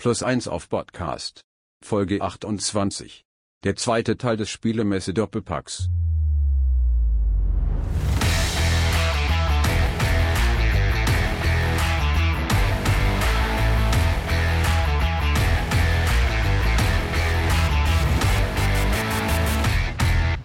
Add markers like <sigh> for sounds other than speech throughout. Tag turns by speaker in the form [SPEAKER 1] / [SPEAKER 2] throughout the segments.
[SPEAKER 1] Plus 1 auf Podcast. Folge 28. Der zweite Teil des Spielemesse Doppelpacks.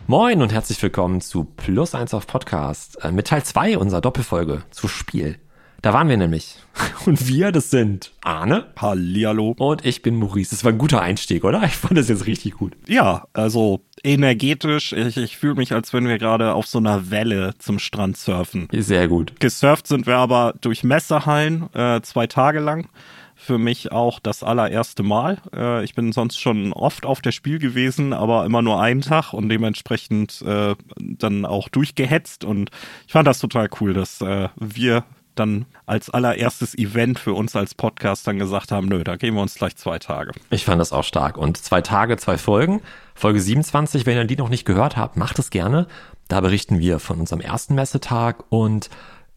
[SPEAKER 2] Moin und herzlich willkommen zu Plus 1 auf Podcast äh, mit Teil 2 unserer Doppelfolge zu Spiel. Da waren wir nämlich. <laughs> Und wir, das sind Arne.
[SPEAKER 3] Hallihallo.
[SPEAKER 2] Und ich bin Maurice. Das war ein guter Einstieg, oder? Ich fand das jetzt richtig gut.
[SPEAKER 3] Ja, also energetisch. Ich, ich fühle mich, als wenn wir gerade auf so einer Welle zum Strand surfen.
[SPEAKER 2] Sehr gut.
[SPEAKER 3] Gesurft sind wir aber durch Messehallen äh, zwei Tage lang. Für mich auch das allererste Mal. Äh, ich bin sonst schon oft auf der Spiel gewesen, aber immer nur einen Tag und dementsprechend äh, dann auch durchgehetzt. Und ich fand das total cool, dass äh, wir dann als allererstes Event für uns als Podcast dann gesagt haben, nö, da gehen wir uns gleich zwei Tage.
[SPEAKER 2] Ich fand das auch stark. Und zwei Tage, zwei Folgen. Folge 27, wenn ihr die noch nicht gehört habt, macht es gerne. Da berichten wir von unserem ersten Messetag und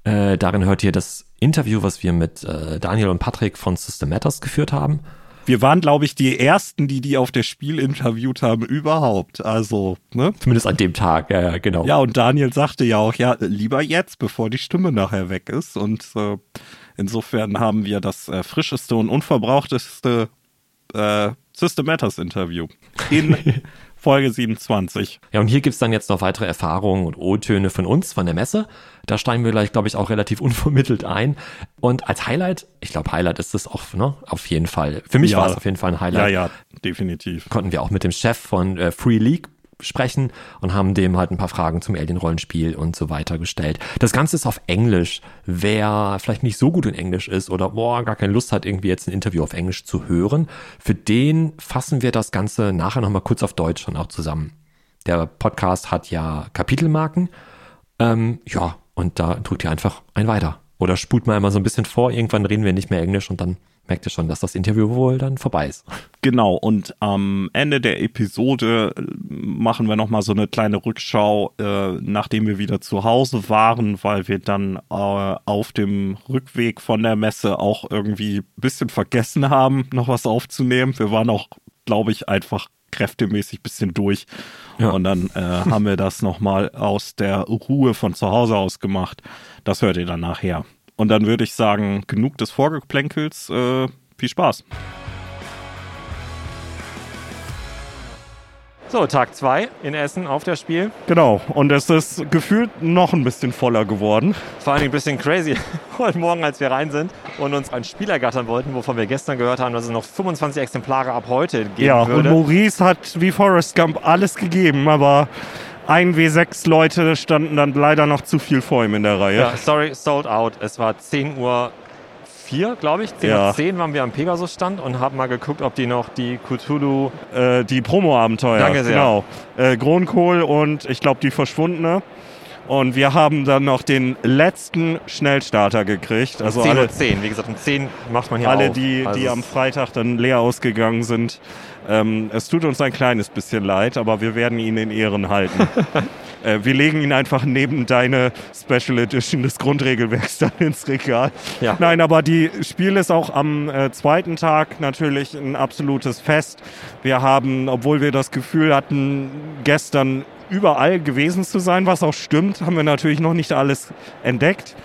[SPEAKER 2] äh, darin hört ihr das Interview, was wir mit äh, Daniel und Patrick von System Matters geführt haben.
[SPEAKER 3] Wir waren, glaube ich, die ersten, die die auf der Spiel interviewt haben überhaupt. Also, ne?
[SPEAKER 2] Zumindest an dem Tag, ja, ja, genau.
[SPEAKER 3] Ja, und Daniel sagte ja auch, ja, lieber jetzt, bevor die Stimme nachher weg ist. Und äh, insofern haben wir das äh, frischeste und unverbrauchteste äh, System Matters Interview in <laughs> Folge 27.
[SPEAKER 2] Ja, und hier gibt's dann jetzt noch weitere Erfahrungen und O-Töne von uns, von der Messe. Da steigen wir gleich, glaube ich, auch relativ <laughs> unvermittelt ein. Und als Highlight, ich glaube, Highlight ist es auch, ne? Auf jeden Fall. Für mich
[SPEAKER 3] Ja.
[SPEAKER 2] war es auf jeden Fall ein Highlight.
[SPEAKER 3] Ja, ja, definitiv.
[SPEAKER 2] Konnten wir auch mit dem Chef von äh, Free League sprechen und haben dem halt ein paar Fragen zum Alien-Rollenspiel und so weiter gestellt. Das Ganze ist auf Englisch. Wer vielleicht nicht so gut in Englisch ist oder boah, gar keine Lust hat, irgendwie jetzt ein Interview auf Englisch zu hören, für den fassen wir das Ganze nachher nochmal kurz auf Deutsch dann auch zusammen. Der Podcast hat ja Kapitelmarken. Ähm, ja, und da drückt ihr einfach ein weiter. Oder spult mal immer so ein bisschen vor, irgendwann reden wir nicht mehr Englisch und dann merkt ihr schon, dass das Interview wohl dann vorbei ist.
[SPEAKER 3] Genau, und am Ende der Episode äh, machen wir nochmal so eine kleine Rückschau, äh, nachdem wir wieder zu Hause waren, weil wir dann äh, auf dem Rückweg von der Messe auch irgendwie ein bisschen vergessen haben, noch was aufzunehmen. Wir waren auch, glaube ich, einfach kräftemäßig ein bisschen durch.
[SPEAKER 2] Ja.
[SPEAKER 3] Und dann äh, haben wir das nochmal aus der Ruhe von zu Hause aus gemacht. Das hört ihr dann nachher. Und dann würde ich sagen, genug des Vorgeplänkels. Äh, viel Spaß.
[SPEAKER 2] So, Tag zwei in Essen auf das Spiel.
[SPEAKER 3] Genau, und es ist gefühlt noch ein bisschen voller geworden.
[SPEAKER 2] Vor allen Dingen ein bisschen crazy <laughs> heute Morgen, als wir rein sind und uns ein Spiel ergattern wollten, wovon wir gestern gehört haben, dass es noch 25 Exemplare ab heute geben
[SPEAKER 3] Ja,
[SPEAKER 2] würde.
[SPEAKER 3] und Maurice hat wie Forrest Gump alles gegeben, aber ein W6 Leute standen dann leider noch zu viel vor ihm in der Reihe.
[SPEAKER 2] ja, sorry, sold out. Es war 10 Uhr 4, glaube ich. 10
[SPEAKER 3] Ja.
[SPEAKER 2] Uhr 10 waren wir am Pegasus-Stand und haben mal geguckt, ob die noch die Cthulhu...
[SPEAKER 3] Äh, die Promo-Abenteuer,
[SPEAKER 2] Danke sehr.
[SPEAKER 3] genau. Äh, Kronkohl und ich glaube die Verschwundene. Und wir haben dann noch den letzten Schnellstarter gekriegt. Also
[SPEAKER 2] 10
[SPEAKER 3] alle,
[SPEAKER 2] Uhr 10. Wie gesagt, um 10 macht man hier
[SPEAKER 3] alle
[SPEAKER 2] auf.
[SPEAKER 3] die,
[SPEAKER 2] Also
[SPEAKER 3] die am Freitag dann leer ausgegangen sind. Ähm, es tut uns ein kleines bisschen leid, aber wir werden ihn in Ehren halten. <laughs> äh, wir legen ihn einfach neben deine Special Edition des Grundregelwerks dann ins Regal.
[SPEAKER 2] Ja.
[SPEAKER 3] Nein, aber die Spiel ist auch am äh, zweiten Tag natürlich ein absolutes Fest. Wir haben, obwohl wir das Gefühl hatten, gestern überall gewesen zu sein, was auch stimmt, haben wir natürlich noch nicht alles entdeckt.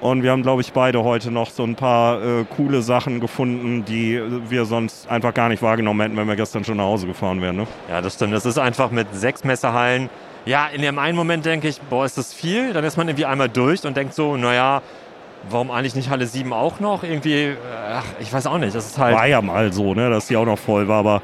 [SPEAKER 3] Und wir haben, glaube ich, beide heute noch so ein paar äh, coole Sachen gefunden, die wir sonst einfach gar nicht wahrgenommen hätten, wenn wir gestern schon nach Hause gefahren wären. Ne?
[SPEAKER 2] Ja, das stimmt. Das ist einfach mit sechs Messerhallen. Ja, in dem einen Moment denke ich, boah, ist das viel. Dann ist man irgendwie einmal durch und denkt so, naja, warum eigentlich nicht Halle 7 auch noch? Irgendwie, äh, ach, ich weiß auch nicht. Das ist halt.
[SPEAKER 3] War ja mal so, ne, dass die auch noch voll war, aber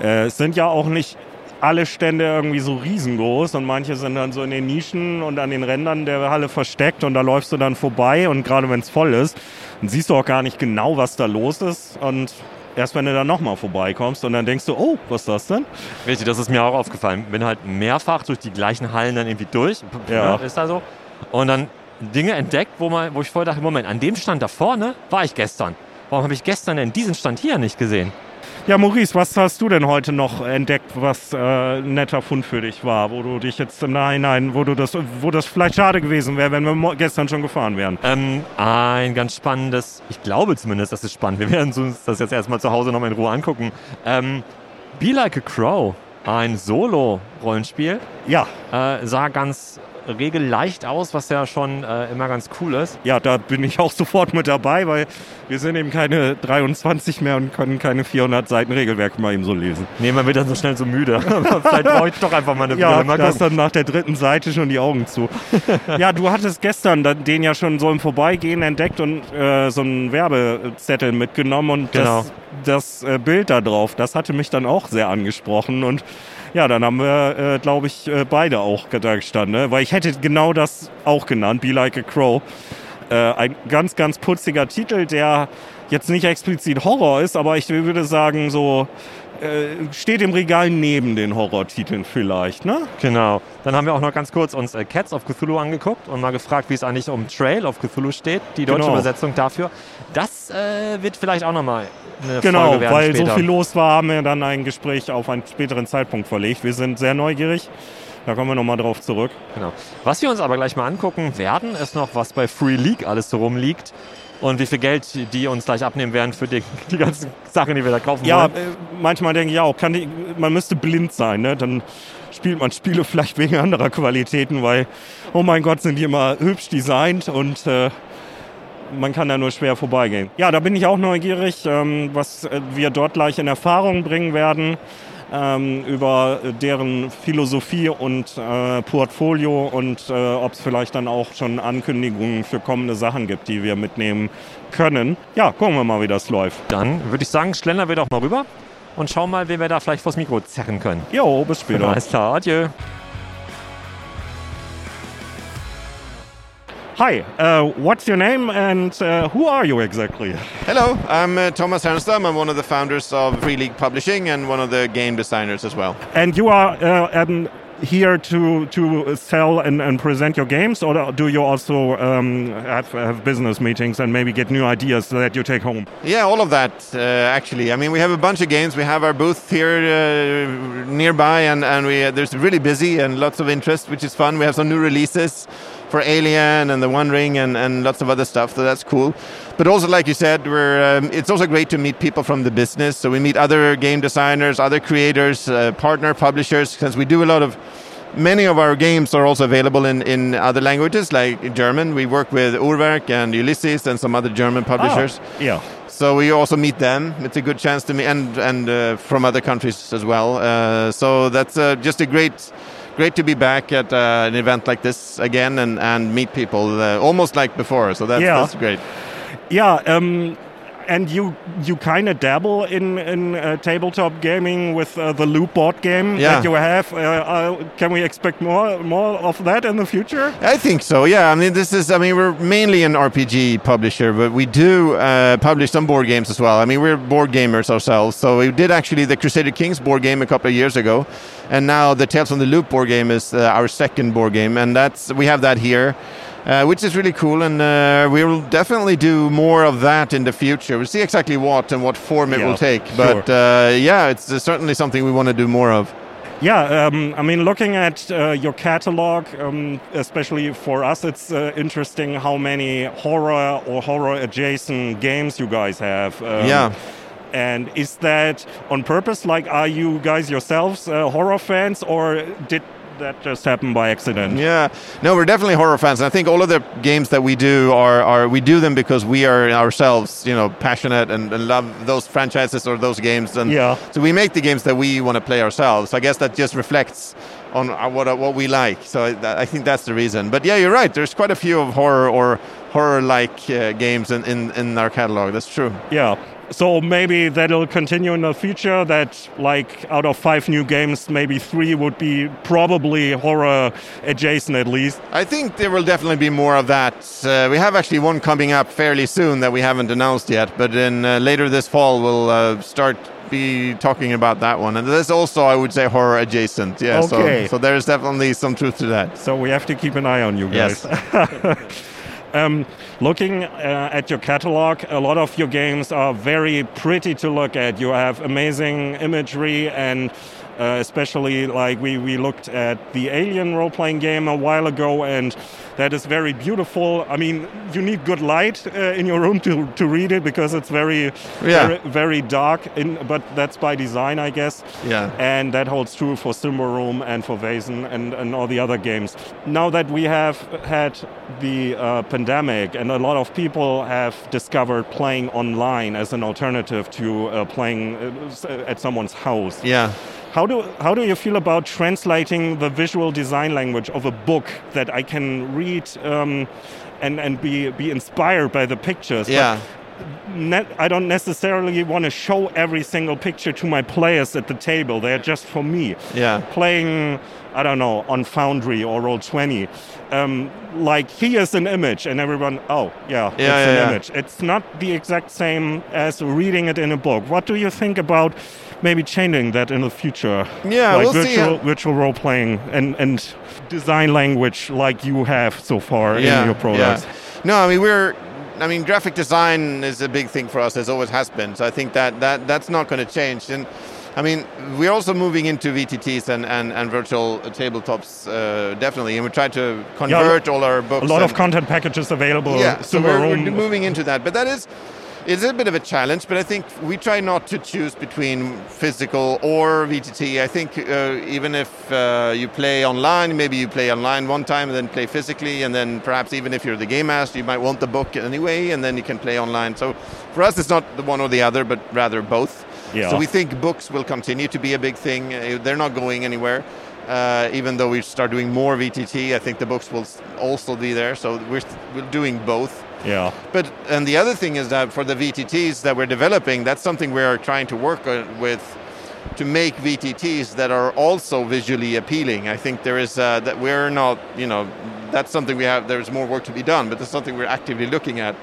[SPEAKER 3] äh, es sind ja auch nicht alle Stände irgendwie so riesengroß und manche sind dann so in den Nischen und an den Rändern der Halle versteckt und da läufst du dann vorbei und gerade wenn es voll ist, dann siehst du auch gar nicht genau, was da los ist und erst wenn du dann nochmal vorbeikommst und dann denkst du, oh, was ist das denn?
[SPEAKER 2] Richtig, das ist mir auch aufgefallen. Bin halt mehrfach durch die gleichen Hallen dann irgendwie durch.
[SPEAKER 3] Ja.
[SPEAKER 2] Ist da so. Und dann Dinge entdeckt, wo, man, wo ich vorher dachte, Moment, an dem Stand da vorne war ich gestern. Warum habe ich gestern denn diesen Stand hier nicht gesehen?
[SPEAKER 3] Ja, Maurice, was hast du denn heute noch entdeckt, was äh, ein netter Fund für dich war, wo du dich jetzt im Nachhinein, wo du das, wo das vielleicht schade gewesen wäre, wenn wir gestern schon gefahren wären?
[SPEAKER 2] Ähm, ein ganz spannendes, ich glaube zumindest, das ist spannend. Wir werden uns das jetzt erstmal zu Hause nochmal in Ruhe angucken. Ähm, Be Like a Crow, ein Solo-Rollenspiel,
[SPEAKER 3] Ja,
[SPEAKER 2] äh, sah ganz regelleicht aus, was ja schon äh, immer ganz cool ist.
[SPEAKER 3] ja, da bin ich auch <laughs> sofort mit dabei, weil wir sind eben keine 23 mehr und können keine 400 Seiten Regelwerk mal eben so lesen.
[SPEAKER 2] Nee, man wird dann so schnell so müde. <laughs> Vielleicht brauche ich doch einfach mal eine
[SPEAKER 3] Ja,
[SPEAKER 2] Brille. Mal
[SPEAKER 3] da ist dann nach der dritten Seite schon die Augen zu. <laughs> ja, du hattest gestern den ja schon so im Vorbeigehen entdeckt und äh, so einen Werbezettel mitgenommen und
[SPEAKER 2] Genau.
[SPEAKER 3] das, das äh, Bild da drauf, das hatte mich dann auch sehr angesprochen und ja, dann haben wir, äh, glaube ich, äh, beide auch da gestanden, ne? weil ich hätte genau das auch genannt, Be Like a Crow. Äh, ein ganz, ganz putziger Titel, der jetzt nicht explizit Horror ist, aber ich würde sagen, so äh, steht im Regal neben den Horrortiteln vielleicht, ne?
[SPEAKER 2] Genau. Dann haben wir auch noch ganz kurz uns äh, Cats of Cthulhu angeguckt und mal gefragt, wie es eigentlich um Trail of Cthulhu steht, die deutsche
[SPEAKER 3] Genau.
[SPEAKER 2] Übersetzung dafür. Das äh, wird vielleicht auch nochmal eine
[SPEAKER 3] Genau,
[SPEAKER 2] Folge werden
[SPEAKER 3] weil
[SPEAKER 2] später.
[SPEAKER 3] so viel los war, haben wir dann ein Gespräch auf einen späteren Zeitpunkt verlegt. Wir sind sehr neugierig. Da kommen wir nochmal drauf zurück.
[SPEAKER 2] Genau. Was wir uns aber gleich mal angucken werden, ist noch, was bei Free League alles so rumliegt und wie viel Geld die uns gleich abnehmen werden für die, <laughs> die ganzen Sachen, die wir da kaufen
[SPEAKER 3] Ja,
[SPEAKER 2] wollen.
[SPEAKER 3] äh, manchmal denke ich auch, die, man müsste blind sein. Ne? Dann spielt man Spiele <laughs> vielleicht wegen anderer Qualitäten, weil, oh mein Gott, sind die immer hübsch designt und äh, man kann da nur schwer vorbeigehen. Ja, da bin ich auch neugierig, ähm, was äh, wir dort gleich in Erfahrung bringen werden. Ähm, über deren Philosophie und äh, Portfolio und äh, ob es vielleicht dann auch schon Ankündigungen für kommende Sachen gibt, die wir mitnehmen können. Ja, gucken wir mal, wie das läuft.
[SPEAKER 2] Dann würde ich sagen, schlendern wir doch mal rüber und schauen mal, wen wir da vielleicht vors Mikro zerren können.
[SPEAKER 3] Jo, bis später.
[SPEAKER 2] Alles klar, adieu.
[SPEAKER 3] Hi, uh, what's your name and uh, who are you exactly?
[SPEAKER 4] Hello, I'm uh, Thomas Hernstam. I'm one of the founders of Free League Publishing and one of the game designers as well.
[SPEAKER 3] And you are uh, um, here to to sell and, and present your games, or do you also um, have, have business meetings and maybe get new ideas that you take home?
[SPEAKER 4] Yeah, all of that uh, actually. I mean, we have a bunch of games. We have our booth here uh, nearby, and and we uh, there's really busy and lots of interest, which is fun. We have some new releases for Alien and The One Ring and, and lots of other stuff, so that's cool. But also, like you said, we're um, it's also great to meet people from the business. So we meet other game designers, other creators, uh, partner publishers, because we do a lot of. Many of our games are also available in, in other languages, like in German. We work with Urwerk and Ulysses and some other German publishers.
[SPEAKER 3] Ah, yeah.
[SPEAKER 4] So we also meet them. It's a good chance to meet, and and uh, from other countries as well. Uh, so that's uh, just a great, great to be back at uh, an event like this again and and meet people uh, almost like before. So that's
[SPEAKER 3] Yeah.
[SPEAKER 4] that's great.
[SPEAKER 3] Yeah. Um, and you you kind of dabble in in uh, tabletop gaming with uh, the Loop board game
[SPEAKER 4] Yeah.
[SPEAKER 3] that you have. Uh, uh, can we expect more more of that in the future?
[SPEAKER 4] I think so. Yeah. I mean, this is. I mean, we're mainly an RPG publisher, but we do uh, publish some board games as well. I mean, we're board gamers ourselves. So we did actually the Crusader Kings board game a couple of years ago, and now the Tales from the Loop board game is uh, our second board game, and that's we have that here. Uh, which is really cool, and uh, we will definitely do more of that in the future. We'll see exactly what and what form it
[SPEAKER 3] Yeah,
[SPEAKER 4] will take,
[SPEAKER 3] sure.
[SPEAKER 4] but uh, yeah, it's uh, certainly something we want to do more of.
[SPEAKER 3] Yeah, um, I mean, looking at uh, your catalog, um, especially for us, it's uh, interesting how many horror or horror adjacent games you guys have. Um,
[SPEAKER 4] Yeah.
[SPEAKER 3] And is that on purpose? Like, are you guys yourselves uh, horror fans, or did that just happened by accident?
[SPEAKER 4] Yeah, no, we're definitely horror fans. And I think all of the games that we do are, are we do them because we are ourselves, you know, passionate and, and love those franchises or those games. And
[SPEAKER 3] Yeah.
[SPEAKER 4] so we make the games that we want to play ourselves. I guess that just reflects on uh, what uh, what we like. So I, I think that's the reason. But yeah, you're right. There's quite a few of horror or horror-like uh, games in, in, in our catalog. That's true.
[SPEAKER 3] Yeah. So maybe that'll continue in the future. That like out of five new games, maybe three would be probably horror adjacent at least.
[SPEAKER 4] I think there will definitely be more of that. Uh, we have actually one coming up fairly soon that we haven't announced yet, but in uh, later this fall we'll uh, start be talking about that one. And there's also, I would say, horror adjacent. Yeah.
[SPEAKER 3] Okay.
[SPEAKER 4] So, so there's definitely some truth to that.
[SPEAKER 3] So we have to keep an eye on you guys.
[SPEAKER 4] Yes. <laughs>
[SPEAKER 3] Um, looking uh, at your catalog, a lot of your games are very pretty to look at. You have amazing imagery and uh, especially like we, we looked at the Alien role playing game a while ago, and that is very beautiful. I mean, you need good light uh, in your room to, to read it because it's very,
[SPEAKER 4] Yeah.
[SPEAKER 3] very, very dark, in, but that's by design, I guess.
[SPEAKER 4] Yeah.
[SPEAKER 3] And that holds true for Simba Room and for Vasen and, and all the other games. Now that we have had the uh, pandemic and a lot of people have discovered playing online as an alternative to uh, playing uh, at someone's house.
[SPEAKER 4] Yeah.
[SPEAKER 3] How do how do you feel about translating the visual design language of a book that I can read um, and and be be inspired by the pictures?
[SPEAKER 4] Yeah.
[SPEAKER 3] I don't necessarily want to show every single picture to my players at the table. They're just for me.
[SPEAKER 4] Yeah.
[SPEAKER 3] Playing, I don't know, on Foundry or Roll20. Um, like, here's an image, and everyone, oh, yeah, it's
[SPEAKER 4] Yeah,
[SPEAKER 3] an
[SPEAKER 4] yeah, yeah.
[SPEAKER 3] image. It's not the exact same as reading it in a book. What do you think about maybe changing that in the future?
[SPEAKER 4] Yeah,
[SPEAKER 3] like
[SPEAKER 4] we'll
[SPEAKER 3] virtual,
[SPEAKER 4] how-
[SPEAKER 3] virtual role playing and, and design language like you have so far in your products.
[SPEAKER 4] Yeah. No, I mean we're. I mean, graphic design is a big thing for us, as always has been. So I think that, that that's not going to change. And I mean, we're also moving into VTTs and, and, and virtual tabletops, uh, definitely. And we try to convert all our books.
[SPEAKER 3] A lot of content packages available.
[SPEAKER 4] yeah, so we're, we're moving into that. But that is, it's a bit of a challenge. But I think we try not to choose between physical or VTT. I think uh, even if uh, you play online, maybe you play online one time and then play physically, and then perhaps even if you're the game master, you might want the book anyway, and then you can play online. So for us, it's not the one or the other, but rather both.
[SPEAKER 3] Yeah.
[SPEAKER 4] So we think books will continue to be a big thing. Uh, They're not going anywhere. Uh, even though we start doing more VTT, I think the books will also be there. So we're, we're doing both.
[SPEAKER 3] Yeah.
[SPEAKER 4] But and the other thing is that for the VTTs that we're developing, that's something we are trying to work with to make VTTs that are also visually appealing. I think there is uh, that we're not, you know, that's something we have. There's more work to be done, but that's something we're actively looking at.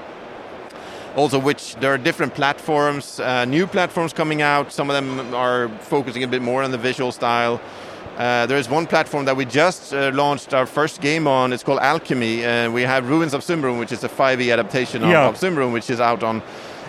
[SPEAKER 4] Also, which there are different platforms, uh, new platforms coming out. Some of them are focusing a bit more on the visual style. Uh, there is one platform that we just uh, launched our first game on. It's called Alchemy. Uh, we have Ruins of Simrum, which is a 5e adaptation of,
[SPEAKER 3] Yeah.
[SPEAKER 4] of which is out on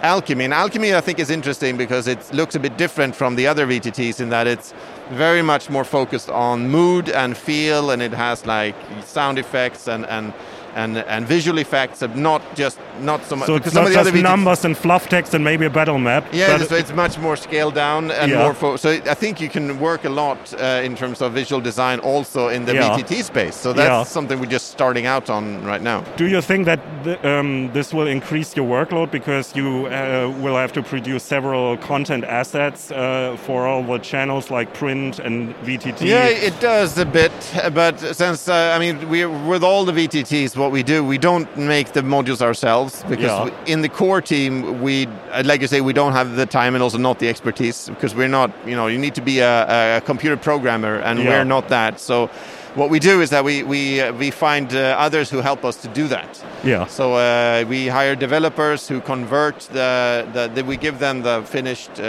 [SPEAKER 4] Alchemy. And Alchemy, I think, is interesting because it looks a bit different from the other VTTs in that it's very much more focused on mood and feel, and it has like sound effects and and and, and visual effects, not just not so much.
[SPEAKER 3] So
[SPEAKER 4] because
[SPEAKER 3] it's
[SPEAKER 4] some
[SPEAKER 3] not just numbers and fluff text and maybe a battle map.
[SPEAKER 4] yeah,
[SPEAKER 3] but
[SPEAKER 4] it's, much more scaled down and
[SPEAKER 3] Yeah.
[SPEAKER 4] more. Fo- so I think you can work a lot uh, in terms of visual design also in the
[SPEAKER 3] Yeah.
[SPEAKER 4] VTT space. So that's
[SPEAKER 3] Yeah.
[SPEAKER 4] something we're just starting out on right now.
[SPEAKER 3] Do you think that th- um, this will increase your workload because you uh, will have to produce several content assets uh, for all the channels like print and VTT?
[SPEAKER 4] Yeah, it does a bit, but since uh, I mean, we with all the VTTs, what we do, we don't make the modules ourselves because
[SPEAKER 3] Yeah.
[SPEAKER 4] we, in the core team, we like you say, we don't have the time and also not the expertise because we're not, you know, you need to be a, a computer programmer, and
[SPEAKER 3] Yeah.
[SPEAKER 4] we're not that. So. What we do is that we we uh, we find uh, others who help us to do that.
[SPEAKER 3] Yeah.
[SPEAKER 4] So uh, we hire developers who convert the, the, the we give them the finished uh,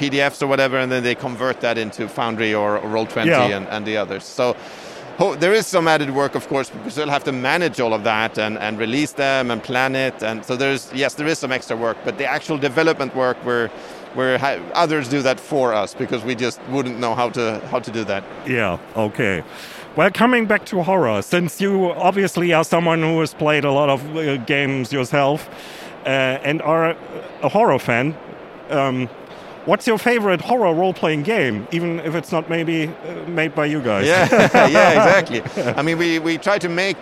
[SPEAKER 4] PDFs or whatever, and then they convert that into Foundry or, or Roll20
[SPEAKER 3] Yeah.
[SPEAKER 4] and, and the others. So there is some added work, of course, because they'll have to manage all of that and, and release them and plan it. And so there's yes, there is some extra work, but the actual development work, where where others do that for us because we just wouldn't know how to how to do that.
[SPEAKER 3] Yeah, okay. Well, coming back to horror, since you obviously are someone who has played a lot of uh, games yourself uh, and are a horror fan, um, what's your favorite horror role playing game, even if it's not maybe uh, made by you guys?
[SPEAKER 4] Yeah, <laughs> yeah, <laughs> exactly. I mean, we, we try to make,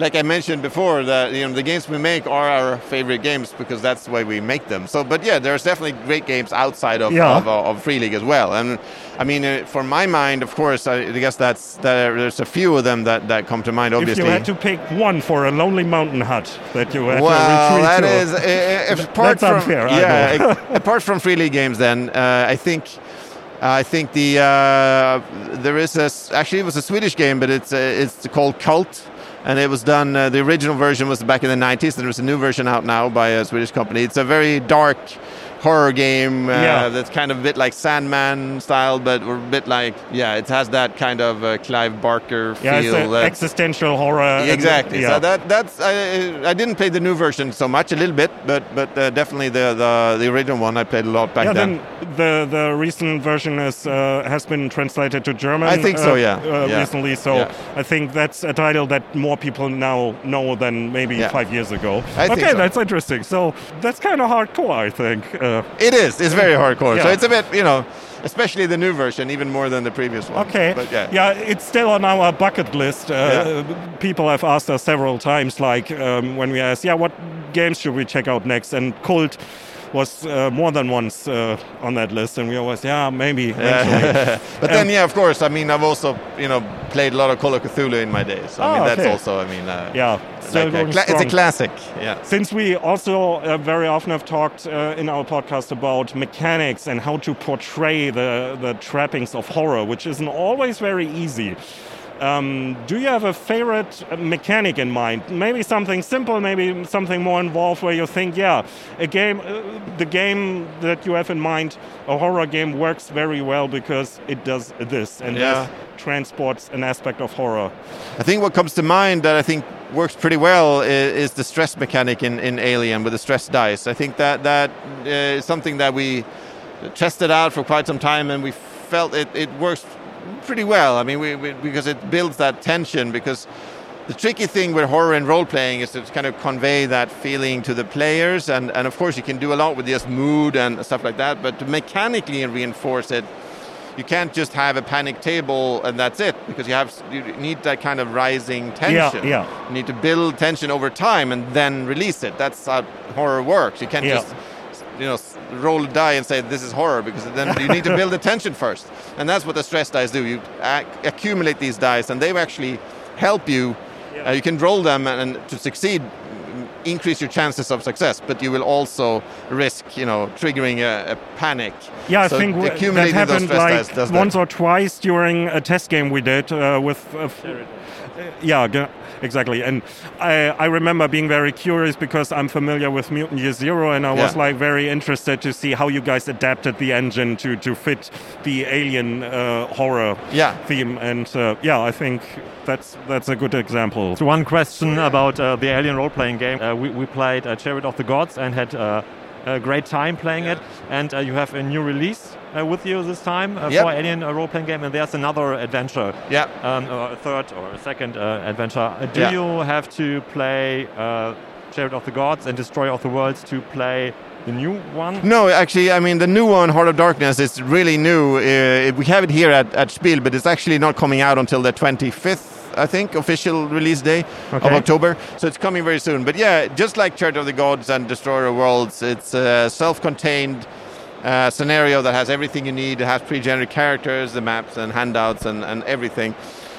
[SPEAKER 4] like I mentioned before, that you know the games we make are our favorite games because that's the way we make them. So, but yeah, there's definitely great games outside of
[SPEAKER 3] Yeah.
[SPEAKER 4] of, of Free League as well. And I mean, uh, for my mind, of course, I, guess that's there, there's a few of them that, that come to mind. Obviously, if
[SPEAKER 3] you had to pick one for a lonely mountain hut that you had
[SPEAKER 4] well,
[SPEAKER 3] to
[SPEAKER 4] that
[SPEAKER 3] retreat
[SPEAKER 4] is uh, if apart
[SPEAKER 3] That's
[SPEAKER 4] from
[SPEAKER 3] unfair,
[SPEAKER 4] yeah, <laughs> apart from free league games, then uh, I think I think the uh, there is a actually it was a Swedish game, but it's uh, it's called Cult. And it was done. Uh, the original version was back in the 90s, and there's a new version out now by a Swedish company. It's a very dark horror game uh,
[SPEAKER 3] Yeah.
[SPEAKER 4] that's kind of a bit like Sandman style, but a bit like yeah, it has that kind of uh, Clive Barker feel.
[SPEAKER 3] Yeah, it's an
[SPEAKER 4] that-
[SPEAKER 3] existential horror. and-
[SPEAKER 4] exactly.
[SPEAKER 3] yeah.
[SPEAKER 4] So that that's I, I didn't play the new version so much, a little bit, but but uh, definitely the, the the original one I played a lot back
[SPEAKER 3] yeah,
[SPEAKER 4] then.
[SPEAKER 3] then the the recent version is uh, has been translated to German.
[SPEAKER 4] I think so,
[SPEAKER 3] uh,
[SPEAKER 4] yeah.
[SPEAKER 3] uh,
[SPEAKER 4] Yeah.
[SPEAKER 3] Recently, so. I think that's a title that more people now know than maybe five years ago.
[SPEAKER 4] I
[SPEAKER 3] okay,
[SPEAKER 4] so.
[SPEAKER 3] that's interesting. So that's kind of hardcore, I think.
[SPEAKER 4] It is. It's very hardcore. So it's a bit, you know, especially the new version, even more than the previous one.
[SPEAKER 3] Okay.
[SPEAKER 4] But yeah.
[SPEAKER 3] Yeah, it's still on our bucket list. Uh,
[SPEAKER 4] Yeah.
[SPEAKER 3] People have asked us several times, like um, when we asked, yeah, what games should we check out next? And Cult was uh, more than once uh, on that list, and we always, yeah, maybe. eventually. <laughs>
[SPEAKER 4] But then, yeah, of course. I mean, I've also, you know, played a lot of Call of Cthulhu in my days. So, I
[SPEAKER 3] Oh,
[SPEAKER 4] mean, that's
[SPEAKER 3] okay.
[SPEAKER 4] also, I mean, uh,
[SPEAKER 3] yeah,
[SPEAKER 4] like a
[SPEAKER 3] going
[SPEAKER 4] it's a classic. Yeah.
[SPEAKER 3] Since we also uh, very often have talked uh, in our podcast about mechanics and how to portray the, the trappings of horror, which isn't always very easy. Um, do you have a favorite uh, mechanic in mind? Maybe something simple, maybe something more involved where you think, yeah, a game, uh, the game that you have in mind, a horror game works very well because it does this and
[SPEAKER 4] Yeah.
[SPEAKER 3] this transports an aspect of horror.
[SPEAKER 4] I think what comes to mind that I think works pretty well is, is the stress mechanic in, in Alien with the stress dice. I think that that uh, is something that we tested out for quite some time, and we felt it, it works pretty well. I mean, we, we, because it builds that tension. Because the tricky thing with horror and role playing is to kind of convey that feeling to the players, and, and of course you can do a lot with just mood and stuff like that. But to mechanically reinforce it, you can't just have a panic table and that's it because you have you need that kind of rising tension.
[SPEAKER 3] yeah. yeah.
[SPEAKER 4] You need to build tension over time and then release it. That's how horror works. You can't
[SPEAKER 3] Yeah.
[SPEAKER 4] just you know roll a die and say this is horror because then you need to build the tension first. And that's what the stress dice do. You ac- accumulate these dice and they actually help you. Uh, you can roll them and, and to succeed increase your chances of success but you will also risk you know triggering a, a panic
[SPEAKER 3] Yeah, I
[SPEAKER 4] So
[SPEAKER 3] think that
[SPEAKER 4] accumulating those
[SPEAKER 3] happened
[SPEAKER 4] stress
[SPEAKER 3] like
[SPEAKER 4] does that.
[SPEAKER 3] once or twice during a test game we did uh, with. Uh, yeah, exactly. And I, I remember being very curious because I'm familiar with Mutant Year Zero, and I was
[SPEAKER 4] Yeah.
[SPEAKER 3] like very interested to see how you guys adapted the engine to to fit the alien uh, horror
[SPEAKER 4] Yeah.
[SPEAKER 3] theme. And uh, yeah, I think that's that's a good example.
[SPEAKER 5] So one question about uh, the Alien role-playing game. Uh, we, we played uh, Chariot of the Gods and had uh, a great time playing it. And uh, you have a new release uh, with you this time uh,
[SPEAKER 4] Yep.
[SPEAKER 5] for Alien uh, role-playing game, and there's another adventure.
[SPEAKER 4] yeah
[SPEAKER 5] um, or a third or a second uh, adventure. Uh, do
[SPEAKER 4] Yeah.
[SPEAKER 5] you have to play uh, Chariot of the Gods and Destroyer of the Worlds to play the new one?
[SPEAKER 4] No, actually, I mean the new one, Heart of Darkness, is really new. Uh, we have it here at, at Spiel, but it's actually not coming out until the 25th, I think, official release day of October. So it's coming very soon. But yeah, just like Church of the Gods and Destroyer of Worlds, it's a self-contained uh, scenario that has everything you need. It has pre-generated characters, the maps and handouts and, and everything.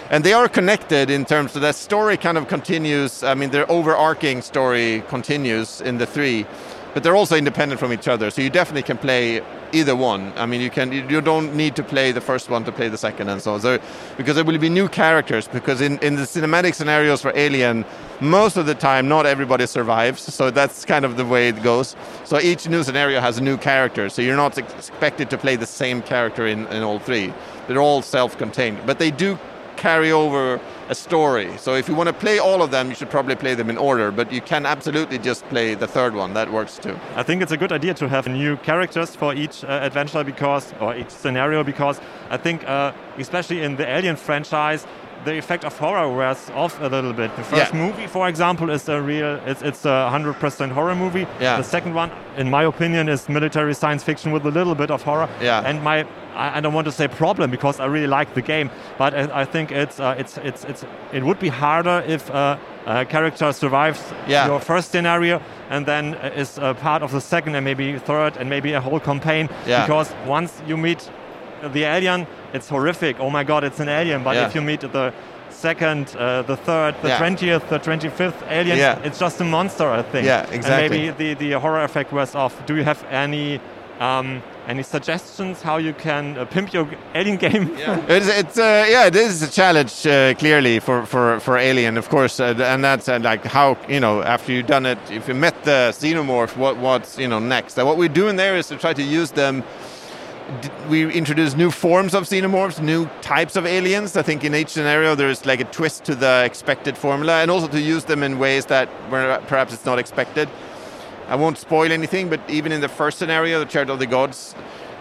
[SPEAKER 4] And they are connected in terms of that story kind of continues. I mean, their overarching story continues in the three, but they're also independent from each other. So you definitely can play either one. I mean, you can you don't need to play the first one to play the second and so on. So because there will be new characters. Because in, in the cinematic scenarios for Alien, most of the time not everybody survives. So that's kind of the way it goes. So each new scenario has a new character. So you're not expected to play the same character in, in all three. They're all self-contained, but they do carry over a story. So if you want to play all of them, you should probably play them in order, but you can absolutely just play the third one. That works too.
[SPEAKER 5] I think it's a good idea to have new characters for each uh, adventure because, or each scenario, because I think, uh, especially in the Alien franchise, the effect of horror wears off a little bit. The first
[SPEAKER 4] Yeah.
[SPEAKER 5] movie, for example, is a real, it's, it's a 100% horror movie.
[SPEAKER 4] Yeah.
[SPEAKER 5] The second one, in my opinion, is military science fiction with a little bit of horror.
[SPEAKER 4] Yeah.
[SPEAKER 5] And my, I, I don't want to say problem because I really like the game, but I, I think it's, uh, it's, it's, it's, it would be harder if uh, a character survives
[SPEAKER 4] Yeah.
[SPEAKER 5] your first scenario and then uh, is a part of the second and maybe third and maybe a whole campaign.
[SPEAKER 4] Yeah.
[SPEAKER 5] Because once you meet the alien, it's horrific. Oh my god, it's an alien. But
[SPEAKER 4] Yeah.
[SPEAKER 5] if you meet the second, uh, the third, the
[SPEAKER 4] Yeah.
[SPEAKER 5] 20th, the 25th alien,
[SPEAKER 4] Yeah.
[SPEAKER 5] it's just a monster, I think.
[SPEAKER 4] Yeah, exactly.
[SPEAKER 5] And maybe the, the horror effect was off. Do you have any um,
[SPEAKER 3] Any suggestions how you can uh, pimp your Alien <laughs> game?
[SPEAKER 4] Yeah, it's, it's uh, yeah, it is a challenge uh, clearly for, for, for Alien, of course, uh, and that's uh, like how you know after you've done it, if you met the xenomorph, what what's you know next? And what we're doing there is to try to use them. We introduce new forms of xenomorphs, new types of aliens. I think in each scenario there's like a twist to the expected formula, and also to use them in ways that where perhaps it's not expected. I won't spoil anything, but even in the first scenario, the Chariot of the Gods,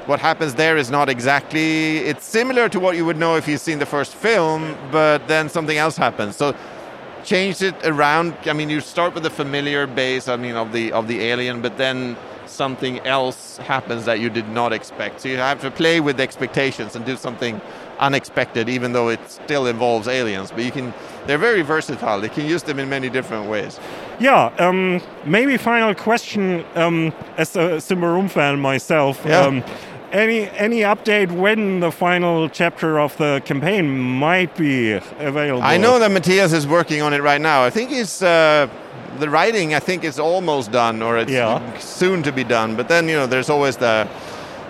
[SPEAKER 4] what happens there is not exactly. It's similar to what you would know if you've seen the first film, but then something else happens. So change it around. I mean, you start with the familiar base. I mean, of the of the alien, but then something else happens that you did not expect. So you have to play with the expectations and do something unexpected, even though it still involves aliens. But you can. They're very versatile. They can use them in many different ways.
[SPEAKER 3] Yeah, um, maybe final question um, as a Simbarum fan myself.
[SPEAKER 4] Yeah.
[SPEAKER 3] Um, any any update when the final chapter of the campaign might be available?
[SPEAKER 4] I know that Matthias is working on it right now. I think he's uh, the writing. I think is almost done, or it's
[SPEAKER 3] Yeah.
[SPEAKER 4] soon to be done. But then you know, there's always the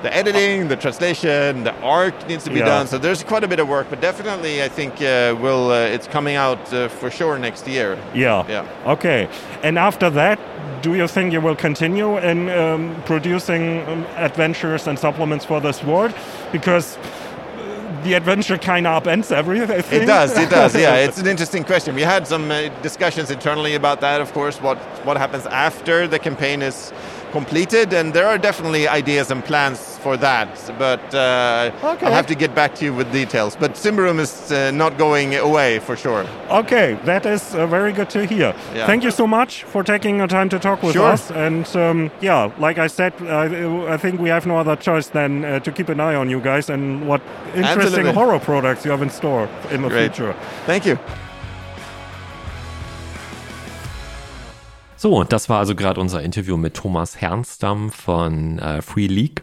[SPEAKER 4] the editing, the translation, the art needs to be
[SPEAKER 3] Yeah.
[SPEAKER 4] done. So there's quite a bit of work. But definitely, I think uh, will uh, it's coming out uh, for sure next year.
[SPEAKER 3] Yeah.
[SPEAKER 4] Yeah.
[SPEAKER 3] Okay. And after that, do you think you will continue in um, producing um, adventures and supplements for this world? Because the adventure kind of upends everything.
[SPEAKER 4] It does, it does. Yeah, <laughs> it's an interesting question. We had some uh, discussions internally about that, of course, what, what happens after the campaign is completed, and there are definitely ideas and plans for that, but uh,
[SPEAKER 3] Okay.
[SPEAKER 4] I'll have to get back to you with details. But Simbarum is uh, not going away for sure.
[SPEAKER 3] Okay, that is uh, very good to hear.
[SPEAKER 4] Yeah.
[SPEAKER 3] Thank you so much for taking the time to talk with
[SPEAKER 4] Sure.
[SPEAKER 3] us. And um, yeah, like I said, I, I think we have no other choice than uh, to keep an eye on you guys and what interesting
[SPEAKER 4] Absolutely.
[SPEAKER 3] horror products you have in store in the
[SPEAKER 4] Great.
[SPEAKER 3] future.
[SPEAKER 4] Thank you.
[SPEAKER 2] So, und das war also gerade unser Interview mit Thomas Hernstam von äh, Free League.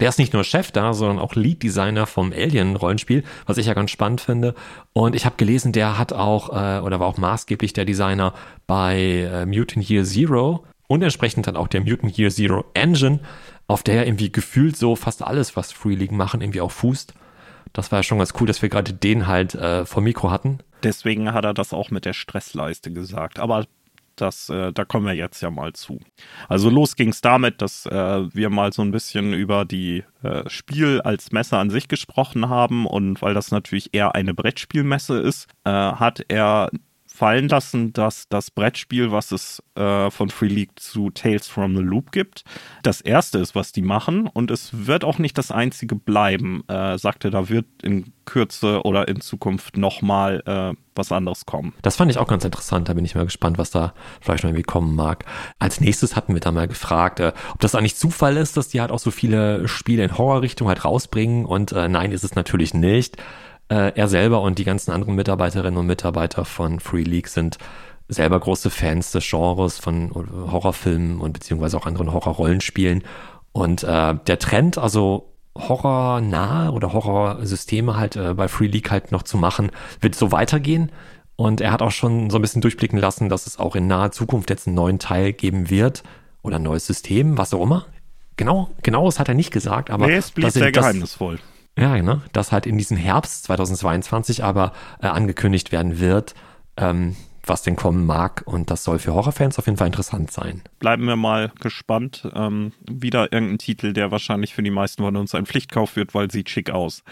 [SPEAKER 2] Der ist nicht nur Chef da, sondern auch Lead-Designer vom Alien-Rollenspiel, was ich ja ganz spannend finde. Und ich habe gelesen, der hat auch, äh, oder war auch maßgeblich der Designer bei äh, Mutant Year Zero und entsprechend dann auch der Mutant Year Zero Engine, auf der irgendwie gefühlt so fast alles, was Free League machen, irgendwie auch fußt. Das war ja schon ganz cool, dass wir gerade den halt äh, vor Mikro hatten.
[SPEAKER 3] Deswegen hat er das auch mit der Stressleiste gesagt. Aber das, äh, da kommen wir jetzt ja mal zu. Also los ging es damit, dass äh, wir mal so ein bisschen über die äh, Spiel als Messe an sich gesprochen haben und weil das natürlich eher eine Brettspielmesse ist, äh, hat er fallen lassen, dass das Brettspiel, was es äh, von Free League zu Tales from the Loop gibt, das erste ist, was die machen und es wird auch nicht das einzige bleiben. Äh, sagte, da wird in Kürze oder in Zukunft nochmal äh, was anderes kommen.
[SPEAKER 2] Das fand ich auch ganz interessant. Da bin ich mal gespannt, was da vielleicht noch irgendwie kommen mag. Als nächstes hatten wir da mal gefragt, äh, ob das eigentlich Zufall ist, dass die halt auch so viele Spiele in Horrorrichtung halt rausbringen. Und äh, nein, ist es natürlich nicht. Äh, er selber und die ganzen anderen Mitarbeiterinnen und Mitarbeiter von Free League sind selber große Fans des Genres von Horrorfilmen und beziehungsweise auch anderen Horrorrollenspielen. Und äh, der Trend, also horrornahe oder Horrorsysteme halt äh, bei Free League halt noch zu machen, wird so weitergehen. Und er hat auch schon so ein bisschen durchblicken lassen, dass es auch in naher Zukunft jetzt einen neuen Teil geben wird oder ein neues System, was auch immer. Genau, genaues hat er nicht gesagt, aber
[SPEAKER 3] Nee, es blieb sehr
[SPEAKER 2] das-
[SPEAKER 3] geheimnisvoll.
[SPEAKER 2] Ja, ne, das halt in diesem Herbst 2022 aber äh, angekündigt werden wird, ähm, was denn kommen mag. Und das soll für Horrorfans auf jeden Fall interessant sein.
[SPEAKER 3] Bleiben wir mal gespannt. Ähm, wieder irgendein Titel, der wahrscheinlich für die meisten von uns ein Pflichtkauf wird, weil sieht schick aus.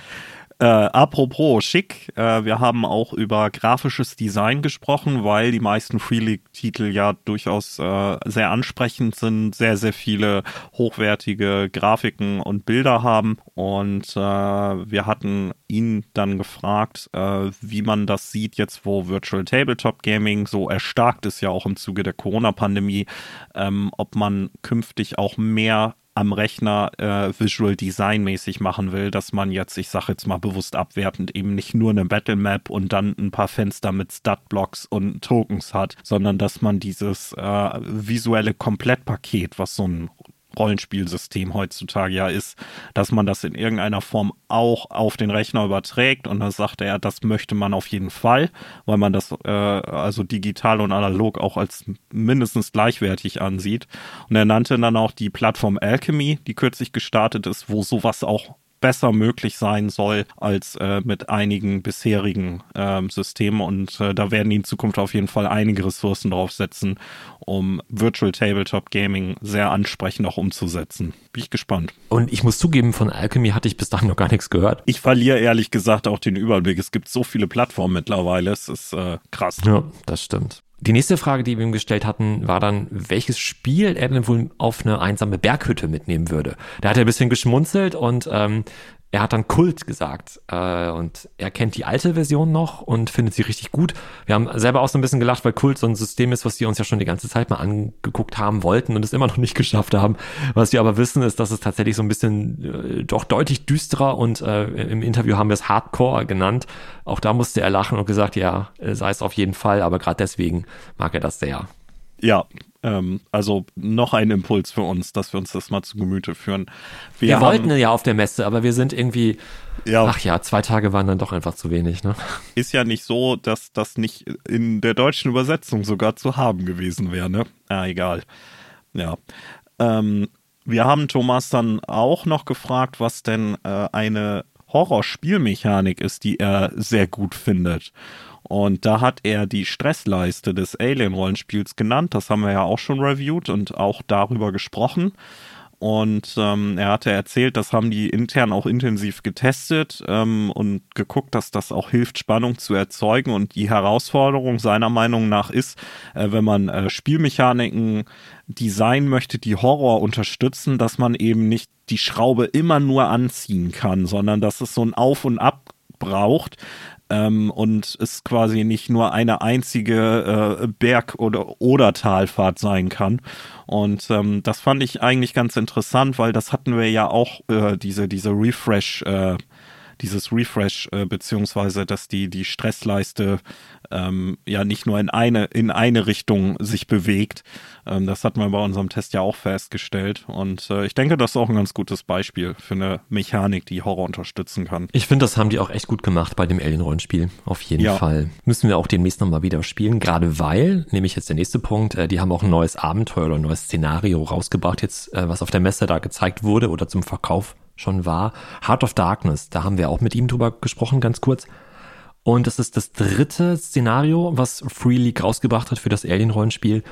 [SPEAKER 3] Äh, apropos schick, äh, wir haben auch über grafisches Design gesprochen, weil die meisten Free League-Titel ja durchaus äh, sehr ansprechend sind, sehr, sehr viele hochwertige Grafiken und Bilder haben. Und äh, wir hatten ihn dann gefragt, äh, wie man das sieht, jetzt wo Virtual Tabletop Gaming so erstarkt ist, ja auch im Zuge der Corona-Pandemie, ähm, ob man künftig auch mehr am Rechner äh, Visual Design mäßig machen will, dass man jetzt, ich sage jetzt mal bewusst abwertend, eben nicht nur eine Battle Map und dann ein paar Fenster mit Stat-Blocks und Tokens hat, sondern dass man dieses äh, visuelle Komplettpaket, was so ein Rollenspielsystem heutzutage ja ist, dass man das in irgendeiner Form auch auf den Rechner überträgt. Und da sagte er, das möchte man auf jeden Fall, weil man das äh, also digital und analog auch als mindestens gleichwertig ansieht. Und er nannte dann auch die Plattform Alchemy, die kürzlich gestartet ist, wo sowas auch besser möglich sein soll als äh, mit einigen bisherigen äh, Systemen. Und äh, da werden die in Zukunft auf jeden Fall einige Ressourcen draufsetzen, um Virtual Tabletop Gaming sehr ansprechend auch umzusetzen. Bin ich gespannt.
[SPEAKER 2] Und ich muss zugeben, von Alchemy hatte ich bis dahin noch gar nichts gehört.
[SPEAKER 3] Ich verliere ehrlich gesagt auch den Überblick. Es gibt so viele Plattformen mittlerweile. Es ist äh, krass.
[SPEAKER 2] Ja, das stimmt. Die nächste Frage, die wir ihm gestellt hatten, war dann, welches Spiel er denn wohl auf eine einsame Berghütte mitnehmen würde. Da hat er ein bisschen geschmunzelt und ähm, er hat dann Kult gesagt äh, und er kennt die alte Version noch und findet sie richtig gut. Wir haben selber auch so ein bisschen gelacht, weil Kult so ein System ist, was wir uns ja schon die ganze Zeit mal angeguckt haben wollten und es immer noch nicht <laughs> geschafft haben. Was wir aber wissen, ist, dass es tatsächlich so ein bisschen äh, doch deutlich düsterer und äh, im Interview haben wir es Hardcore genannt. Auch da musste er lachen und gesagt, ja, sei es auf jeden Fall, aber gerade deswegen mag er das sehr.
[SPEAKER 3] Ja, ähm, also noch ein Impuls für uns, dass wir uns das mal zu Gemüte führen.
[SPEAKER 2] Wir, wir wollten ja auf der Messe, aber wir sind irgendwie, ja. ach ja, zwei Tage waren dann doch einfach zu wenig. Ne?
[SPEAKER 3] Ist ja nicht so, dass das nicht in der deutschen Übersetzung sogar zu haben gewesen wäre. Ne? Ja, egal. Ja. Ähm, wir haben Thomas dann auch noch gefragt, was denn äh, eine Horrorspielmechanik ist, die er sehr gut findet. Und da hat er die Stressleiste des Alien-Rollenspiels genannt. Das haben wir ja auch schon reviewed und auch darüber gesprochen. Und ähm, er hatte erzählt, das haben die intern auch intensiv getestet ähm, und geguckt, dass das auch hilft, Spannung zu erzeugen. Und die Herausforderung seiner Meinung nach ist, äh, wenn man äh, Spielmechaniken designen möchte, die Horror unterstützen, dass man eben nicht die Schraube immer nur anziehen kann, sondern dass es so ein Auf und Ab braucht, ähm, und es quasi nicht nur eine einzige äh, Berg- oder, oder Talfahrt sein kann. Und ähm, das fand ich eigentlich ganz interessant, weil das hatten wir ja auch, äh, diese, diese Refresh- äh, dieses Refresh, äh, beziehungsweise dass die, die Stressleiste ähm, ja nicht nur in eine, in eine Richtung sich bewegt. Ähm, das hatten wir bei unserem Test ja auch festgestellt. Und äh, ich denke, das ist auch ein ganz gutes Beispiel für eine Mechanik, die Horror unterstützen kann.
[SPEAKER 2] Ich finde, das haben die auch echt gut gemacht bei dem Alien-Rollenspiel. Auf jeden ja. Fall. Müssen wir auch demnächst nochmal wieder spielen. Gerade weil, nämlich jetzt der nächste Punkt, äh, die haben auch ein neues Abenteuer oder ein neues Szenario rausgebracht, jetzt, äh, was auf der Messe da gezeigt wurde oder zum Verkauf schon war. Heart of Darkness, da haben wir auch mit ihm drüber gesprochen, ganz kurz. Und es ist das dritte Szenario, was Free League rausgebracht hat für das Alien-Rollenspiel.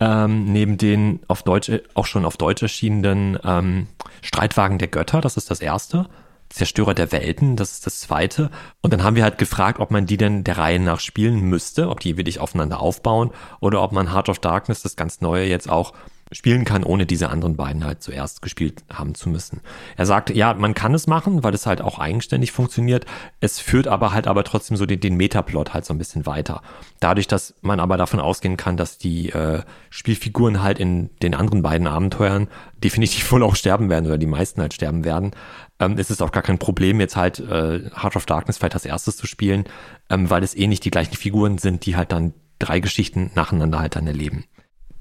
[SPEAKER 2] Ähm, neben den auf Deutsch, auch schon auf Deutsch erschienenen ähm, Streitwagen der Götter, das ist das erste. Zerstörer der Welten, das ist das zweite. Und dann haben wir halt gefragt, ob man die denn der Reihe nach spielen müsste, ob die wirklich aufeinander aufbauen oder ob man Heart of Darkness, das ganz neue, jetzt auch spielen kann, ohne diese anderen beiden halt zuerst gespielt haben zu müssen. Er sagte, ja, man kann es machen, weil es halt auch eigenständig funktioniert. Es führt aber halt aber trotzdem so den, den Metaplot halt so ein bisschen weiter. Dadurch, dass man aber davon ausgehen kann, dass die äh, Spielfiguren halt in den anderen beiden Abenteuern definitiv <laughs> wohl auch sterben werden oder die meisten halt sterben werden, ähm, ist es auch gar kein Problem, jetzt halt äh, Heart of Darkness vielleicht als erstes zu spielen, ähm, weil es eh nicht die gleichen Figuren sind, die halt dann drei Geschichten nacheinander halt dann erleben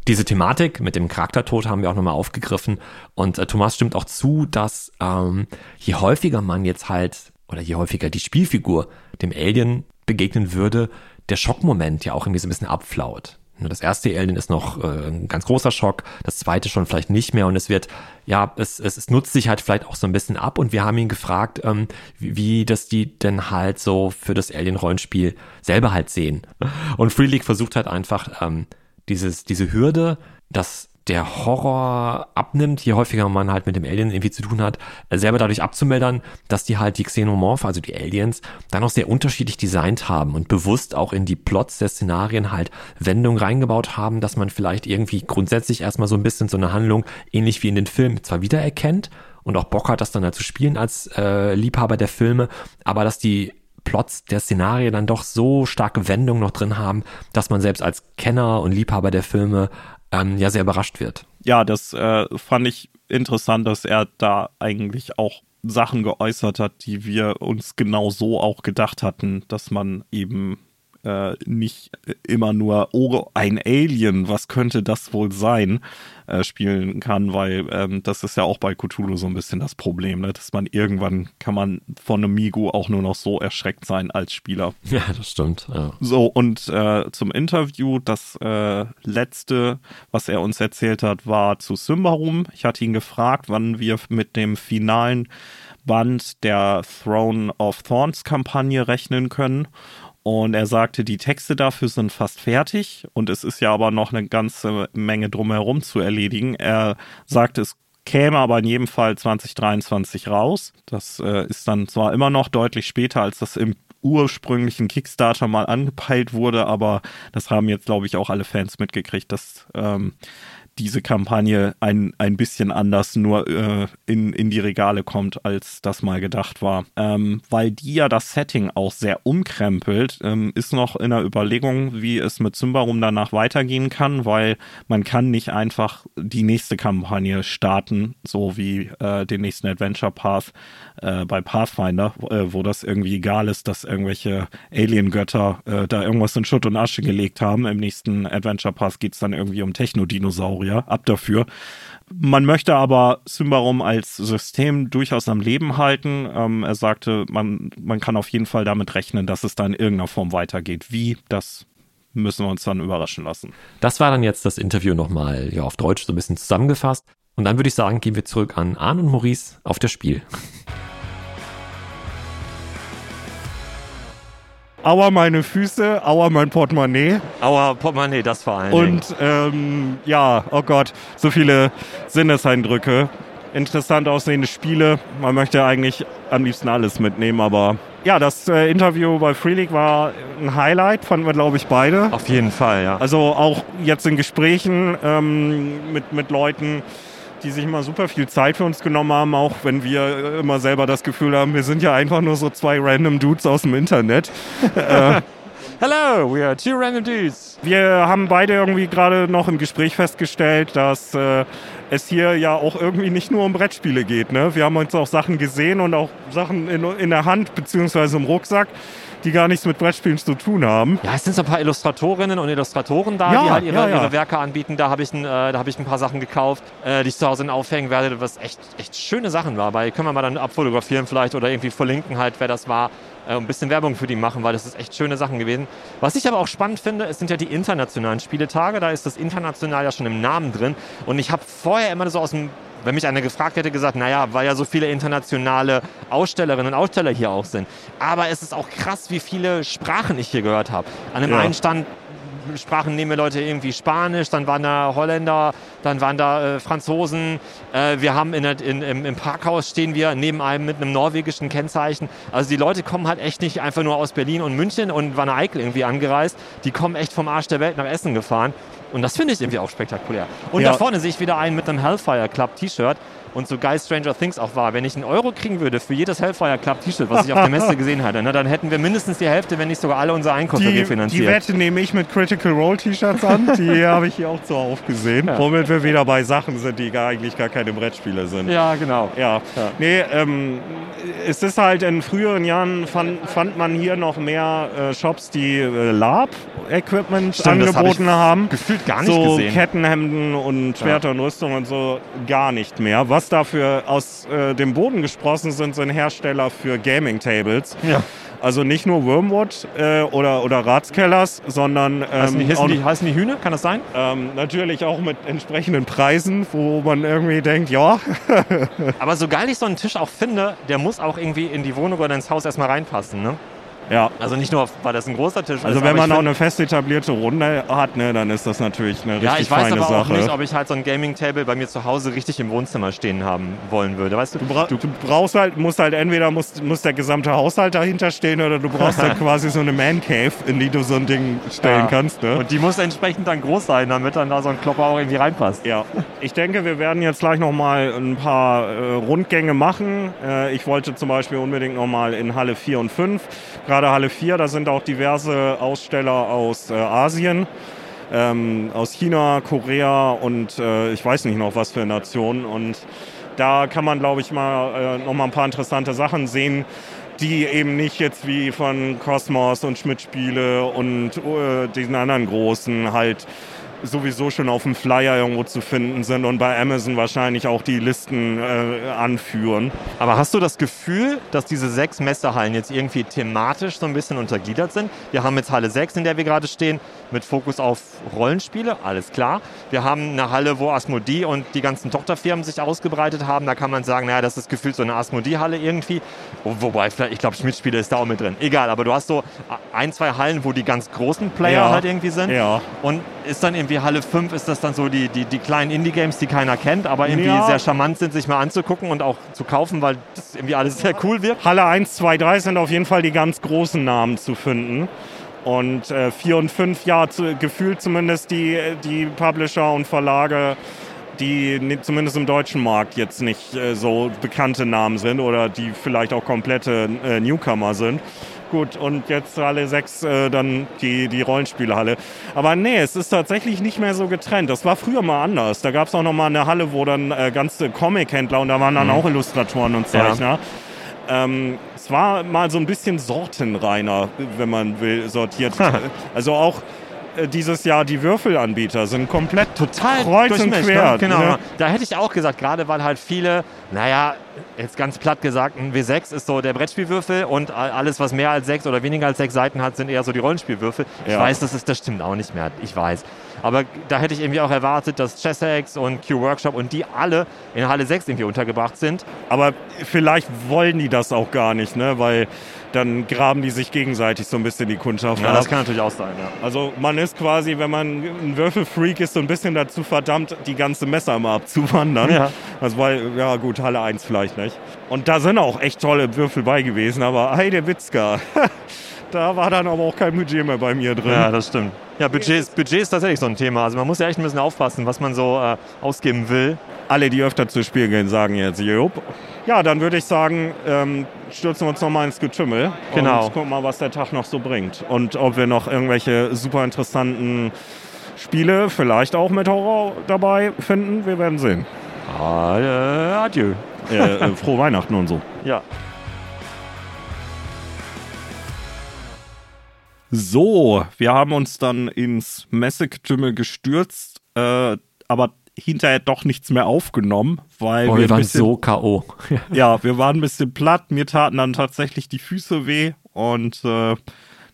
[SPEAKER 2] diese Thematik mit dem Charaktertod haben wir auch nochmal aufgegriffen. Und äh, Thomas stimmt auch zu, dass ähm, je häufiger man jetzt halt, oder je häufiger die Spielfigur dem Alien begegnen würde, der Schockmoment ja auch irgendwie so ein bisschen abflaut. Das erste Alien ist noch äh, ein ganz großer Schock, das zweite schon vielleicht nicht mehr und es wird, ja, es, es, es nutzt sich halt vielleicht auch so ein bisschen ab und wir haben ihn gefragt, ähm, wie, wie das die denn halt so für das Alien-Rollenspiel selber halt sehen. Und Free League versucht halt einfach, ähm, dieses, diese Hürde, dass der Horror abnimmt, je häufiger man halt mit dem Alien irgendwie zu tun hat, selber dadurch abzumeldern, dass die halt die Xenomorph, also die Aliens, dann auch sehr unterschiedlich designt haben und bewusst auch in die Plots der Szenarien halt Wendungen reingebaut haben, dass man vielleicht irgendwie grundsätzlich erstmal so ein bisschen so eine Handlung ähnlich wie in den Filmen zwar wiedererkennt und auch Bock hat, das dann halt zu spielen als äh, Liebhaber der Filme, aber dass die Plots der Szenarien dann doch so starke Wendungen noch drin haben, dass man selbst als Kenner und Liebhaber der Filme ähm, ja sehr überrascht wird.
[SPEAKER 3] Ja, das äh, fand ich interessant, dass er da eigentlich auch Sachen geäußert hat, die wir uns genau so auch gedacht hatten, dass man eben äh, nicht immer nur, oh, ein Alien, was könnte das wohl sein, äh, spielen kann, weil ähm, das ist ja auch bei Cthulhu so ein bisschen das Problem, ne? dass man irgendwann kann man von einem Migu auch nur noch so erschreckt sein als Spieler.
[SPEAKER 5] Ja, das stimmt. Ja.
[SPEAKER 3] So, und äh, zum Interview, das äh, letzte, was er uns erzählt hat, war zu Symbarum. Ich hatte ihn gefragt, wann wir mit dem finalen Band der Throne of Thorns Kampagne rechnen können. Und er sagte, die Texte dafür sind fast fertig und es ist ja aber noch eine ganze Menge drumherum zu erledigen. Er sagte, es käme aber in jedem Fall 2023 raus. Das äh, ist dann zwar immer noch deutlich später, als das im ursprünglichen Kickstarter mal angepeilt wurde, aber das haben jetzt, glaube ich, auch alle Fans mitgekriegt, dass ähm, diese Kampagne ein, ein bisschen anders nur äh, in, in die Regale kommt, als das mal gedacht war. Ähm, weil die ja das Setting auch sehr umkrempelt, ähm, ist noch in der Überlegung, wie es mit Zymbarum danach weitergehen kann, weil man kann nicht einfach die nächste Kampagne starten, so wie äh, den nächsten Adventure Path äh, bei Pathfinder, äh, wo das irgendwie egal ist, dass irgendwelche Alien-Götter äh, da irgendwas in Schutt und Asche gelegt haben. Im nächsten Adventure Path geht es dann irgendwie um Technodinosaurier Dinosaurier, ab dafür. Man möchte aber Symbarum als System durchaus am Leben halten. Ähm, er sagte, man, man kann auf jeden Fall damit rechnen, dass es da in irgendeiner Form weitergeht. Wie, das müssen wir uns dann überraschen lassen.
[SPEAKER 5] Das war dann jetzt das Interview nochmal ja, auf Deutsch so ein bisschen zusammengefasst. Und dann würde ich sagen, gehen wir zurück an Arne und Maurice auf das Spiel.
[SPEAKER 3] Aua meine Füße, aua mein Portemonnaie.
[SPEAKER 5] Aua Portemonnaie, das vor allem.
[SPEAKER 3] Und ähm, ja, oh Gott, so viele Sinneseindrücke. Interessant aussehende Spiele. Man möchte eigentlich am liebsten alles mitnehmen, aber ja, das äh, Interview bei Free League war ein Highlight, fanden wir, glaube ich, beide.
[SPEAKER 5] Auf jeden Fall, ja.
[SPEAKER 3] Also auch jetzt in Gesprächen ähm, mit, mit Leuten, die sich immer super viel Zeit für uns genommen haben, auch wenn wir immer selber das Gefühl haben, wir sind ja einfach nur so zwei random Dudes aus dem Internet. <laughs>
[SPEAKER 5] äh, Hello, we are two random dudes.
[SPEAKER 3] Wir haben beide irgendwie gerade noch im Gespräch festgestellt, dass äh, es hier ja auch irgendwie nicht nur um Brettspiele geht. Ne? Wir haben uns auch Sachen gesehen und auch Sachen in, in der Hand beziehungsweise im Rucksack die gar nichts mit Brettspielen zu tun haben.
[SPEAKER 5] Ja, es sind so ein paar Illustratorinnen und Illustratoren da, ja, die halt ihre, ja, ja. ihre, Werke anbieten. Da habe ich, ein, äh, hab ich ein paar Sachen gekauft, äh, die ich zu Hause aufhängen werde, was echt, echt schöne Sachen war. Weil können wir mal dann abfotografieren vielleicht oder irgendwie verlinken halt, wer das war. Äh, ein bisschen Werbung für die machen, weil das ist echt schöne Sachen gewesen. Was ich aber auch spannend finde, es sind ja die internationalen Spieletage. Da ist das international ja schon im Namen drin. Und ich habe vorher immer so aus dem wenn mich einer gefragt hätte, gesagt, naja, weil ja so viele internationale Ausstellerinnen und Aussteller hier auch sind. Aber es ist auch krass, wie viele Sprachen ich hier gehört habe. An dem ja. einen Stand sprachen neben mir Leute irgendwie Spanisch, dann waren da Holländer, dann waren da äh, Franzosen. Äh, wir haben in, in, im, im, Parkhaus stehen wir neben einem mit einem norwegischen Kennzeichen. Also die Leute kommen halt echt nicht einfach nur aus Berlin und München und Wanne Eickel irgendwie angereist. Die kommen echt vom Arsch der Welt nach Essen gefahren. Und das finde ich irgendwie auch spektakulär. Und ja. da vorne sehe ich wieder einen mit einem Hellfire Club T-Shirt und so geil Stranger Things auch war. Wenn ich einen Euro kriegen würde für jedes Hellfire Club T-Shirt, was ich auf der <laughs> Messe gesehen hatte, ne, dann hätten wir mindestens die Hälfte, wenn nicht sogar alle unsere Einkäufe die, refinanziert.
[SPEAKER 3] Die Wette nehme ich mit Critical Role T-Shirts an. Die <laughs> habe ich hier auch zuhauf gesehen. Ja. Womit wir wieder bei Sachen sind, die gar, eigentlich gar keine Brettspiele sind.
[SPEAKER 5] Ja, genau.
[SPEAKER 3] Ja. ja. Nee, ähm, es ist halt in früheren Jahren fand, fand man hier noch mehr äh, Shops, die äh, Lab-Equipment angeboten haben.
[SPEAKER 5] Gefühlt gar nicht
[SPEAKER 3] so
[SPEAKER 5] gesehen.
[SPEAKER 3] Kettenhemden und Schwerter ja. und Rüstung und so gar nicht mehr. Was dafür aus äh, dem Boden gesprossen sind, sind Hersteller für Gaming-Tables.
[SPEAKER 5] Ja.
[SPEAKER 3] Also nicht nur Wormwood äh, oder, oder Ratskellers, sondern.
[SPEAKER 5] Ähm, heißen, die, heißen, die, heißen die Hühner? Kann das sein?
[SPEAKER 3] Ähm, natürlich auch mit entsprechenden Preisen, wo man irgendwie denkt, ja. <laughs>
[SPEAKER 5] Aber so geil ich so einen Tisch auch finde, der muss auch irgendwie in die Wohnung oder ins Haus erstmal reinpassen, ne?
[SPEAKER 3] Ja.
[SPEAKER 5] Also nicht nur, weil das ein großer Tisch
[SPEAKER 3] also ist. Also wenn man auch eine fest etablierte Runde hat, ne, dann ist das natürlich eine richtig feine Sache. Ja, ich weiß aber
[SPEAKER 5] Sache. auch nicht, ob ich halt so ein Gaming-Table bei mir zu Hause richtig im Wohnzimmer stehen haben wollen würde. Weißt du?
[SPEAKER 3] Du, bra du brauchst halt, musst halt entweder muss, muss der gesamte Haushalt dahinter stehen oder du brauchst dann <laughs> quasi so eine Man-Cave, in die du so ein Ding stellen ja. kannst. Ne?
[SPEAKER 5] Und die muss entsprechend dann groß sein, damit dann da so ein Klopper auch irgendwie reinpasst.
[SPEAKER 3] Ja. Ich denke, wir werden jetzt gleich nochmal ein paar äh, Rundgänge machen. Äh, ich wollte zum Beispiel unbedingt nochmal in Halle 4 und 5. Gerade Halle 4, da sind sind auch diverse Aussteller aus äh, Asien, ähm, aus China, Korea und äh, ich weiß nicht noch was für Nationen. Und da kann man, glaube ich, mal äh, noch mal ein paar interessante Sachen sehen, die eben nicht jetzt wie von Cosmos und Schmidt-Spiele und äh, diesen anderen großen halt sowieso schon auf dem Flyer irgendwo zu finden sind und bei Amazon wahrscheinlich auch die Listen äh, anführen.
[SPEAKER 5] Aber hast du das Gefühl, dass diese sechs Messehallen jetzt irgendwie thematisch so ein bisschen untergliedert sind? Wir haben jetzt Halle 6, in der wir gerade stehen, mit Fokus auf Rollenspiele, alles klar. Wir haben eine Halle, wo Asmodee und die ganzen Tochterfirmen sich ausgebreitet haben. Da kann man sagen, naja, das ist gefühlt so eine Asmodee-Halle irgendwie. Wobei, vielleicht, ich glaube, Schmidt-Spiele ist da auch mit drin. Egal, aber du hast so ein, zwei Hallen, wo die ganz großen Player ja. halt irgendwie sind.
[SPEAKER 3] Ja.
[SPEAKER 5] Und ist dann irgendwie Halle 5, ist das dann so die, die, die kleinen Indie-Games, die keiner kennt, aber irgendwie ja. sehr charmant sind, sich mal anzugucken und auch zu kaufen, weil das irgendwie alles sehr cool wirkt.
[SPEAKER 3] Halle 1, 2, 3 sind auf jeden Fall die ganz großen Namen zu finden. Und äh, 4 und 5, ja, zu, gefühlt zumindest die, die Publisher und Verlage, die zumindest im deutschen Markt jetzt nicht äh, so bekannte Namen sind oder die vielleicht auch komplette äh, Newcomer sind. Gut, und jetzt Halle 6 äh, dann die, die Rollenspielhalle. Aber nee, es ist tatsächlich nicht mehr so getrennt. Das war früher mal anders. Da gab es auch noch mal eine Halle, wo dann äh, ganze Comic-Händler und da waren dann mhm. auch Illustratoren und Zeichner. Ja. Ähm, es war mal so ein bisschen sortenreiner, wenn man will, sortiert. <laughs> also auch dieses Jahr die Würfelanbieter sind komplett
[SPEAKER 5] total
[SPEAKER 3] kreuz und
[SPEAKER 5] ne?
[SPEAKER 3] quer.
[SPEAKER 5] Genau. Ne? Da hätte ich auch gesagt, gerade weil halt viele, naja, jetzt ganz platt gesagt, ein W6 ist so der Brettspielwürfel und alles, was mehr als sechs oder weniger als sechs Seiten hat, sind eher so die Rollenspielwürfel. Ich weiß, das, ist, das stimmt auch nicht mehr. Ich weiß. Aber da hätte ich irgendwie auch erwartet, dass Chessex und Q-Workshop und die alle in Halle 6 irgendwie untergebracht sind.
[SPEAKER 3] Aber vielleicht wollen die das auch gar nicht, ne? weil dann graben die sich gegenseitig so ein bisschen die Kundschaft
[SPEAKER 5] Ja, ab. das kann natürlich auch sein, ja.
[SPEAKER 3] Also man ist quasi, wenn man ein Würfelfreak ist, so ein bisschen dazu verdammt, die ganze Messer mal abzuwandern. Ja. Also weil, ja gut, Halle 1 vielleicht nicht. Und da sind auch echt tolle Würfel bei gewesen, aber hey, der Witzka. <laughs> da war dann aber auch kein Budget mehr bei mir drin.
[SPEAKER 5] Ja, das stimmt. Ja, Budget ist, Budget ist tatsächlich so ein Thema. Also man muss ja echt ein bisschen aufpassen, was man so äh, ausgeben will.
[SPEAKER 3] Alle, die öfter zu Spiel gehen, sagen jetzt, Jupp. Ja, dann würde ich sagen, ähm, stürzen wir uns nochmal ins Getümmel
[SPEAKER 5] genau.
[SPEAKER 3] und gucken mal, was der Tag noch so bringt. Und ob wir noch irgendwelche super interessanten Spiele, vielleicht auch mit Horror dabei finden. Wir werden sehen.
[SPEAKER 5] Adieu.
[SPEAKER 3] Äh, äh, <laughs> frohe Weihnachten und so.
[SPEAKER 5] Ja.
[SPEAKER 3] So, wir haben uns dann ins Messegetümmel gestürzt, äh, aber hinterher doch nichts mehr aufgenommen, weil
[SPEAKER 2] Boah, wir, wir waren bisschen, so K.O. <laughs>
[SPEAKER 3] ja, wir waren ein bisschen platt, mir taten dann tatsächlich die Füße weh und äh,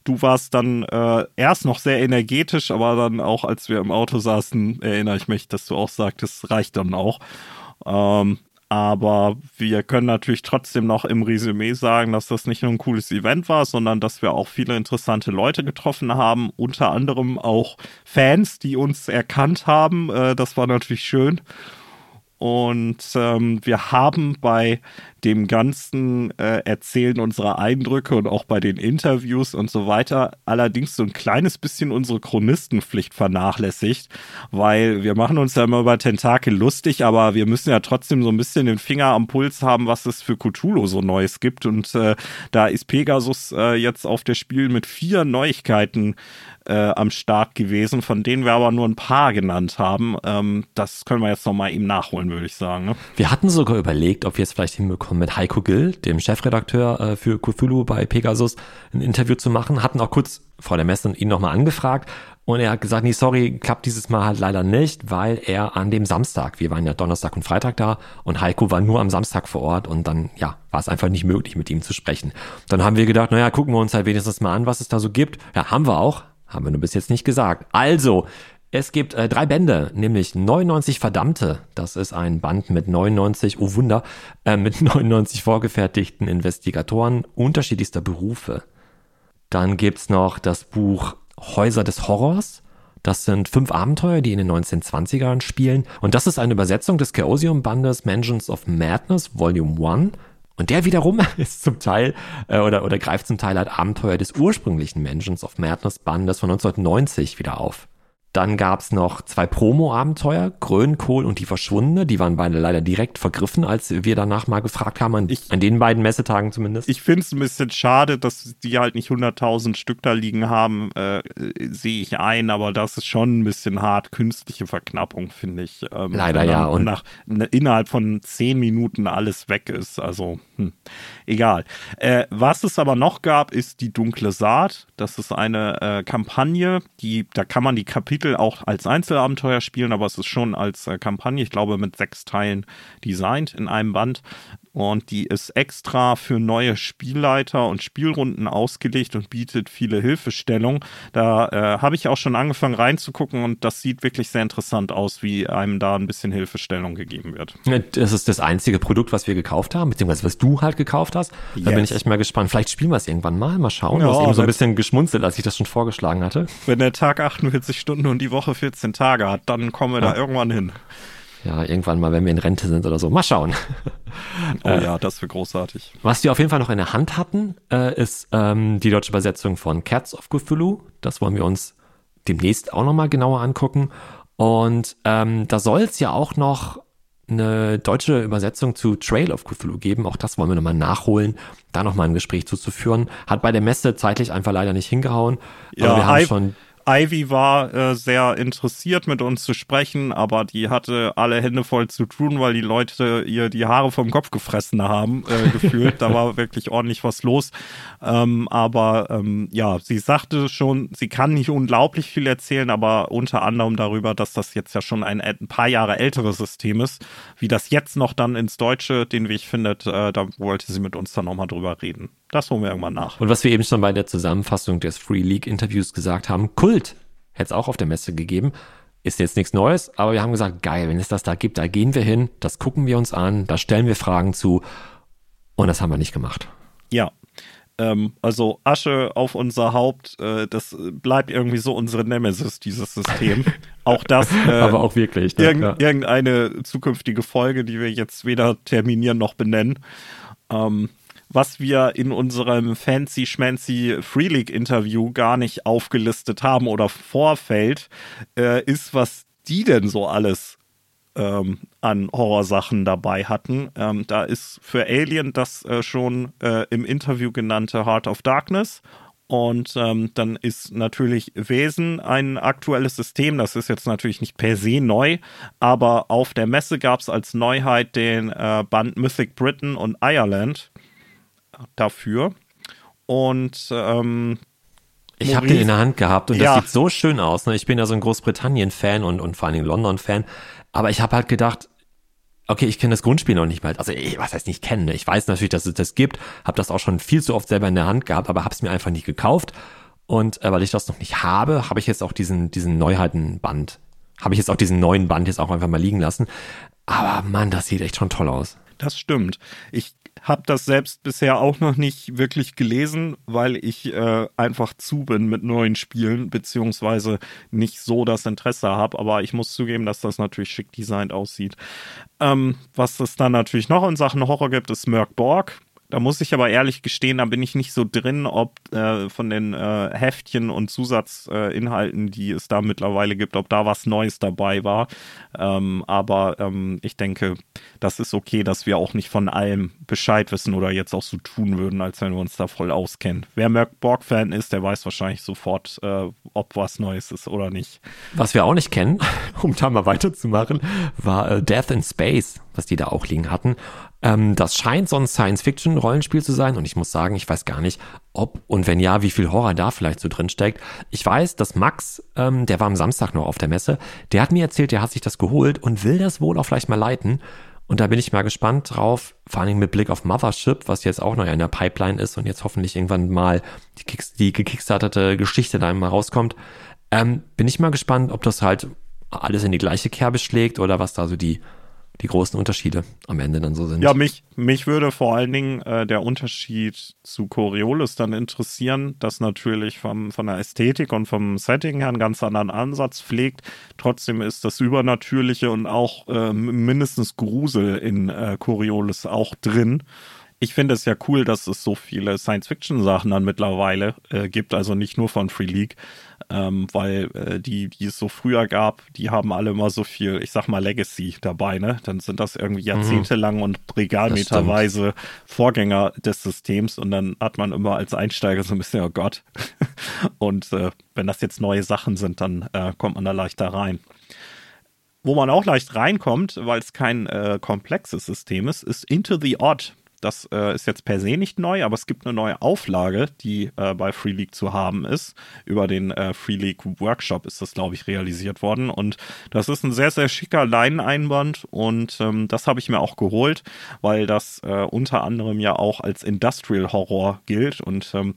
[SPEAKER 3] du warst dann äh, erst noch sehr energetisch, aber dann auch, als wir im Auto saßen, erinnere ich mich, dass du auch sagtest, reicht dann auch. Ähm, aber wir können natürlich trotzdem noch im Resümee sagen, dass das nicht nur ein cooles Event war, sondern dass wir auch viele interessante Leute getroffen haben, unter anderem auch Fans, die uns erkannt haben. Äh, das war natürlich schön. Und ähm, wir haben bei dem ganzen äh, Erzählen unserer Eindrücke und auch bei den Interviews und so weiter allerdings so ein kleines bisschen unsere Chronistenpflicht vernachlässigt, weil wir machen uns ja immer über Tentakel lustig, aber wir müssen ja trotzdem so ein bisschen den Finger am Puls haben, was es für Cthulhu so Neues gibt. Und äh, da ist Pegasus äh, jetzt auf der Spiel mit vier Neuigkeiten äh, am Start gewesen, von denen wir aber nur ein paar genannt haben. Ähm, das können wir jetzt nochmal ihm nachholen, würde ich sagen. Ne?
[SPEAKER 2] Wir hatten sogar überlegt, ob wir es vielleicht hinbekommen, mit Heiko Gill, dem Chefredakteur äh, für Cthulhu bei Pegasus, ein Interview zu machen. Hatten auch kurz vor der Messe ihn nochmal angefragt. Und er hat gesagt, nee, sorry, klappt dieses Mal halt leider nicht, weil er an dem Samstag, wir waren ja Donnerstag und Freitag da und Heiko war nur am Samstag vor Ort und dann, ja, war es einfach nicht möglich, mit ihm zu sprechen. Dann haben wir gedacht, naja, gucken wir uns halt wenigstens mal an, was es da so gibt. Ja, haben wir auch, haben wir nur bis jetzt nicht gesagt. Also, es gibt äh, drei Bände, nämlich 99 Verdammte. Das ist ein Band mit 99, oh Wunder, äh, mit <laughs> 99 vorgefertigten Investigatoren unterschiedlichster Berufe. Dann gibt's noch das Buch Häuser des Horrors. Das sind fünf Abenteuer, die in den 1920ern spielen. Und das ist eine Übersetzung des Chaosium-Bandes Mansions of Madness, Volume 1. Und der wiederum <laughs> ist zum Teil äh, oder, oder greift zum Teil halt Abenteuer des ursprünglichen Mansions of Madness Bandes von 1990 wieder auf. Dann gab's noch zwei Promo-Abenteuer, Grönkohl und die Verschwundene. Die waren beide leider direkt vergriffen, als wir danach mal gefragt haben, an,
[SPEAKER 3] Ich-
[SPEAKER 2] an den beiden Messetagen zumindest.
[SPEAKER 3] Ich finde es ein bisschen schade, dass die halt nicht 100.000 Stück da liegen haben, äh, sehe ich ein, aber das ist schon ein bisschen hart. Künstliche Verknappung, finde ich. Ähm,
[SPEAKER 2] Leider ja, und-
[SPEAKER 3] nach, ne, innerhalb von zehn Minuten alles weg ist. Also, hm, egal. Äh, was es aber noch gab, ist die dunkle Saat. Das ist eine äh, Kampagne, die, da kann man die Kapitel auch als Einzelabenteuer spielen, aber es ist schon als äh, Kampagne, ich glaube, mit sechs Teilen designt in einem Band. Und die ist extra für neue Spielleiter und Spielrunden ausgelegt und bietet viele Hilfestellung. Da äh, habe ich auch schon angefangen reinzugucken und das sieht wirklich sehr interessant aus, wie einem da ein bisschen Hilfestellung gegeben wird.
[SPEAKER 2] Das ist das einzige Produkt, was wir gekauft haben, beziehungsweise was du halt gekauft hast. Da
[SPEAKER 3] Yes.
[SPEAKER 2] bin ich echt mal gespannt. Vielleicht spielen wir es irgendwann mal. Mal schauen.
[SPEAKER 3] Ja,
[SPEAKER 2] du hast eben so ein bisschen geschmunzelt, als ich das schon vorgeschlagen hatte.
[SPEAKER 3] Wenn der Tag 48 Stunden und die Woche 14 Tage hat, dann kommen wir da irgendwann hin.
[SPEAKER 2] Ja, irgendwann mal, wenn wir in Rente sind oder so. Mal schauen.
[SPEAKER 3] Oh ja, das wäre großartig.
[SPEAKER 2] Was wir auf jeden Fall noch in der Hand hatten, äh, ist ähm, die deutsche Übersetzung von Cats of Cthulhu. Das wollen wir uns demnächst auch nochmal genauer angucken. Und ähm, da soll es ja auch noch eine deutsche Übersetzung zu Trail of Cthulhu geben. Auch das wollen wir nochmal nachholen, da nochmal ein Gespräch zuzuführen. Hat bei der Messe zeitlich einfach leider nicht hingehauen. Aber wir haben schon
[SPEAKER 3] Ivy war äh, sehr interessiert, mit uns zu sprechen, aber die hatte alle Hände voll zu tun, weil die Leute ihr die Haare vom Kopf gefressen haben, äh, <laughs> gefühlt. da war wirklich ordentlich was los. Ähm, aber ähm, ja, sie sagte schon, sie kann nicht unglaublich viel erzählen, aber unter anderem darüber, dass das jetzt ja schon ein, ein paar Jahre älteres System ist. Wie das jetzt noch dann ins Deutsche den Weg findet, äh, da wollte sie mit uns dann nochmal drüber reden. Das holen wir irgendwann nach.
[SPEAKER 2] Und was wir eben schon bei der Zusammenfassung des Free League Interviews gesagt haben, Kult hätte es auch auf der Messe gegeben. Ist jetzt nichts Neues, aber wir haben gesagt, geil, wenn es das da gibt, da gehen wir hin, das gucken wir uns an, da stellen wir Fragen zu. Und das haben wir nicht gemacht.
[SPEAKER 3] Ja. Ähm, also Asche auf unser Haupt, äh, das bleibt irgendwie so unsere Nemesis, dieses System. <laughs> auch das. Äh,
[SPEAKER 2] aber auch wirklich. Ne?
[SPEAKER 3] irgend, irgendeine zukünftige Folge, die wir jetzt weder terminieren noch benennen. Ähm, was wir in unserem fancy schmancy Free League Interview gar nicht aufgelistet haben oder vorfällt, äh, ist, was die denn so alles ähm, an Horrorsachen dabei hatten. Ähm, da ist für Alien das äh, schon äh, im Interview genannte Heart of Darkness. Und ähm, dann ist natürlich Wesen ein aktuelles System. Das ist jetzt natürlich nicht per se neu, aber auf der Messe gab es als Neuheit den äh, Band Mythic Britain und Ireland dafür. Und ähm,
[SPEAKER 2] Ich habe den in der Hand gehabt und das
[SPEAKER 3] Ja.
[SPEAKER 2] sieht so schön aus. Ne? Ich bin ja so ein Großbritannien-Fan und, und vor allem London-Fan. Aber ich habe halt gedacht, okay, ich kenne das Grundspiel noch nicht mal. Also ich, was heißt nicht kennen? Ne? Ich weiß natürlich, dass es das gibt. Habe das auch schon viel zu oft selber in der Hand gehabt, aber habe es mir einfach nicht gekauft. Und äh, weil ich das noch nicht habe, habe ich jetzt auch diesen, diesen Neuheitenband. Habe ich jetzt auch diesen neuen Band jetzt auch einfach mal liegen lassen. Aber Mann, das sieht echt schon toll aus.
[SPEAKER 3] Das stimmt. Ich habe das selbst bisher auch noch nicht wirklich gelesen, weil ich äh, einfach zu bin mit neuen Spielen, beziehungsweise nicht so das Interesse habe. Aber ich muss zugeben, dass das natürlich schick designt aussieht. Ähm, was es dann natürlich noch in Sachen Horror gibt, ist Merc Borg. Da muss ich aber ehrlich gestehen, da bin ich nicht so drin, ob äh, von den äh, Heftchen und Zusatzinhalten, äh, die es da mittlerweile gibt, ob da was Neues dabei war. Ähm, aber ähm, ich denke, das ist okay, dass wir auch nicht von allem Bescheid wissen oder jetzt auch so tun würden, als wenn wir uns da voll auskennen. Wer Merc Borg-Fan ist, der weiß wahrscheinlich sofort, äh, ob was Neues ist oder nicht.
[SPEAKER 2] Was wir auch nicht kennen, <laughs> um da mal weiterzumachen, war äh, Death in Space, was die da auch liegen hatten. Ähm, das scheint so ein Science-Fiction-Rollenspiel zu sein und ich muss sagen, ich weiß gar nicht, ob und wenn ja, wie viel Horror da vielleicht so drin steckt. Ich weiß, dass Max, ähm, der war am Samstag noch auf der Messe, der hat mir erzählt, der hat sich das geholt und will das wohl auch vielleicht mal leiten. Und da bin ich mal gespannt drauf, vor allem mit Blick auf Mothership, was jetzt auch noch in der Pipeline ist und jetzt hoffentlich irgendwann mal die, Kicks die gekickstartete Geschichte da mal rauskommt. Ähm, bin ich mal gespannt, ob das halt alles in die gleiche Kerbe schlägt oder was da so die, die großen Unterschiede am Ende dann so sind.
[SPEAKER 3] Ja, mich, mich würde vor allen Dingen äh, der Unterschied zu Coriolis dann interessieren, das natürlich vom, von der Ästhetik und vom Setting her einen ganz anderen Ansatz pflegt. Trotzdem ist das Übernatürliche und auch äh, mindestens Grusel in äh, Coriolis auch drin. Ich finde es ja cool, dass es so viele Science-Fiction-Sachen dann mittlerweile äh, gibt, also nicht nur von Free League, ähm, weil äh, die, die es so früher gab, die haben alle immer so viel, ich sag mal, Legacy dabei, ne? Dann sind das irgendwie mhm. jahrzehntelang mhm. und regalmeterweise Vorgänger des Systems und dann hat man immer als Einsteiger so ein bisschen, oh Gott. <laughs> und äh, wenn das jetzt neue Sachen sind, dann äh, kommt man da leichter rein. Wo man auch leicht reinkommt, weil es kein äh, komplexes System ist, ist Into the Odd. Das äh, ist jetzt per se nicht neu, aber es gibt eine neue Auflage, die äh, bei Free League zu haben ist. Über den äh, Free League Workshop ist das, glaube ich, realisiert worden. Und das ist ein sehr, sehr schicker Leineneinband und ähm, das habe ich mir auch geholt, weil das äh, unter anderem ja auch als Industrial Horror gilt. Und ähm,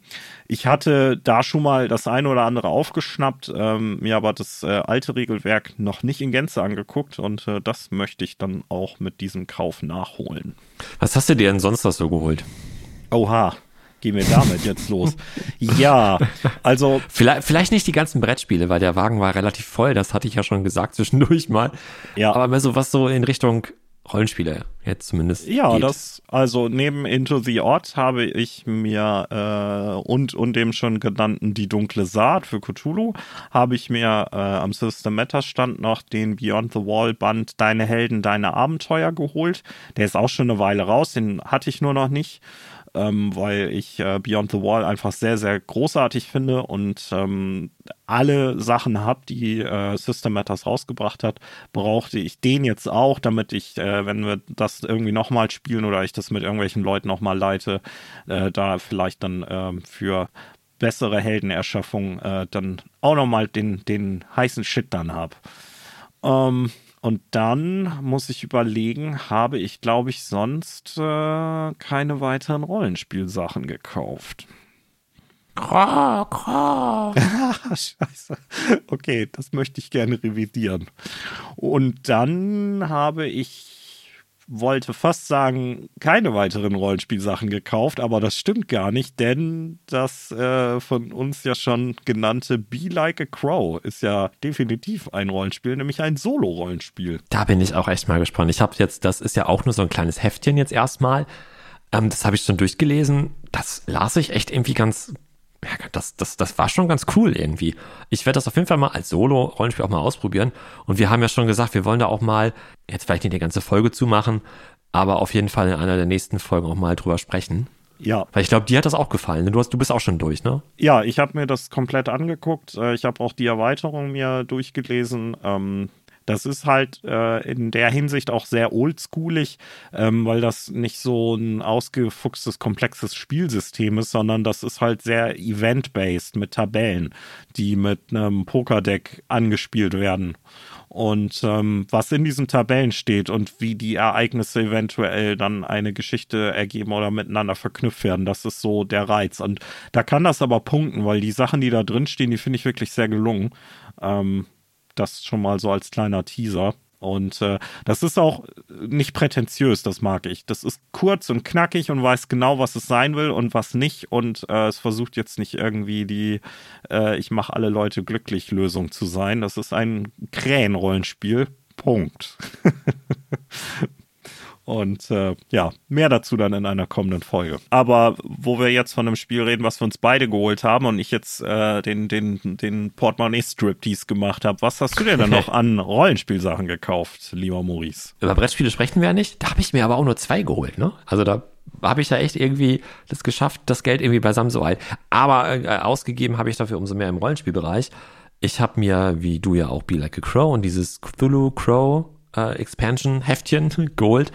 [SPEAKER 3] ich hatte da schon mal das eine oder andere aufgeschnappt, ähm, mir aber das äh, alte Regelwerk noch nicht in Gänze angeguckt und äh, das möchte ich dann auch mit diesem Kauf nachholen.
[SPEAKER 2] Was hast du dir denn sonst noch so geholt?
[SPEAKER 3] Oha, gehen wir damit jetzt los. <laughs> Ja, also.
[SPEAKER 2] Vielleicht, vielleicht nicht die ganzen Brettspiele, weil der Wagen war relativ voll, das hatte ich ja schon gesagt zwischendurch mal. Ja. Aber mehr so was so in Richtung Rollenspiele jetzt zumindest.
[SPEAKER 3] Ja, geht. das, also neben Into the Odd habe ich mir äh, und, und dem schon genannten Die dunkle Saat für Cthulhu, habe ich mir äh, am System Meta Stand noch den Beyond the Wall Band Deine Helden, deine Abenteuer geholt. Der ist auch schon eine Weile raus, den hatte ich nur noch nicht ähm, weil ich äh, Beyond the Wall einfach sehr, sehr großartig finde und ähm, alle Sachen habe, die äh, System Matters rausgebracht hat, brauchte ich den jetzt auch, damit ich, äh, wenn wir das irgendwie nochmal spielen oder ich das mit irgendwelchen Leuten nochmal leite, äh, da vielleicht dann äh, für bessere Heldenerschaffung äh, dann auch nochmal den, den heißen Shit dann habe. Ähm, und dann muss ich überlegen, habe ich, glaube ich, sonst äh, keine weiteren Rollenspielsachen gekauft.
[SPEAKER 2] Kra, kra. <laughs>
[SPEAKER 3] Scheiße. Okay, das möchte ich gerne revidieren. Und dann habe ich wollte fast sagen, keine weiteren Rollenspielsachen gekauft, aber das stimmt gar nicht, denn das äh, von uns ja schon genannte Be Like a Crow ist ja definitiv ein Rollenspiel, nämlich ein Solo-Rollenspiel.
[SPEAKER 2] Da bin ich auch echt mal gespannt. Ich habe jetzt, das ist ja auch nur so ein kleines Heftchen jetzt erstmal. Ähm, das habe ich schon durchgelesen. Das las ich echt irgendwie ganz ja, das, das, das war schon ganz cool irgendwie. Ich werde das auf jeden Fall mal als Solo-Rollenspiel auch mal ausprobieren. Und wir haben ja schon gesagt, wir wollen da auch mal, jetzt vielleicht nicht die ganze Folge zumachen, aber auf jeden Fall in einer der nächsten Folgen auch mal drüber sprechen.
[SPEAKER 3] Ja.
[SPEAKER 2] Weil ich glaube, dir hat das auch gefallen. Du, hast, du bist auch schon durch, ne?
[SPEAKER 3] Ja, ich habe mir das komplett angeguckt. Äh, ich habe auch die Erweiterung mir durchgelesen. Ähm, das ist halt äh, in der Hinsicht auch sehr oldschoolig, ähm, weil das nicht so ein ausgefuchstes, komplexes Spielsystem ist, sondern das ist halt sehr event-based mit Tabellen, die mit einem Pokerdeck angespielt werden. Und ähm, was in diesen Tabellen steht und wie die Ereignisse eventuell dann eine Geschichte ergeben oder miteinander verknüpft werden, das ist so der Reiz. Und da kann das aber punkten, weil die Sachen, die da drin stehen, die finde ich wirklich sehr gelungen. Ähm, das schon mal so als kleiner Teaser. Und äh, das ist auch nicht prätentiös, das mag ich. Das ist kurz und knackig und weiß genau, was es sein will und was nicht. Und äh, es versucht jetzt nicht irgendwie die äh, Ich mache alle Leute glücklich Lösung zu sein. Das ist ein Krähenrollenspiel. Punkt. <laughs> Und äh, ja, mehr dazu dann in einer kommenden Folge. Aber wo wir jetzt von einem Spiel reden, was wir uns beide geholt haben und ich jetzt äh, den, den, den Portemonnaie-Striptease gemacht habe, was hast du dir denn noch <laughs> an Rollenspielsachen gekauft, lieber Maurice?
[SPEAKER 2] Über Brettspiele sprechen wir ja nicht. Da habe ich mir aber auch nur zwei geholt, ne? Also da habe ich ja echt irgendwie das geschafft, das Geld irgendwie beisammen so alt. Aber äh, ausgegeben habe ich dafür umso mehr im Rollenspielbereich. Ich habe mir, wie du ja auch, Be Like a Crow und dieses Cthulhu Crow äh, Expansion-Heftchen <laughs> geholt.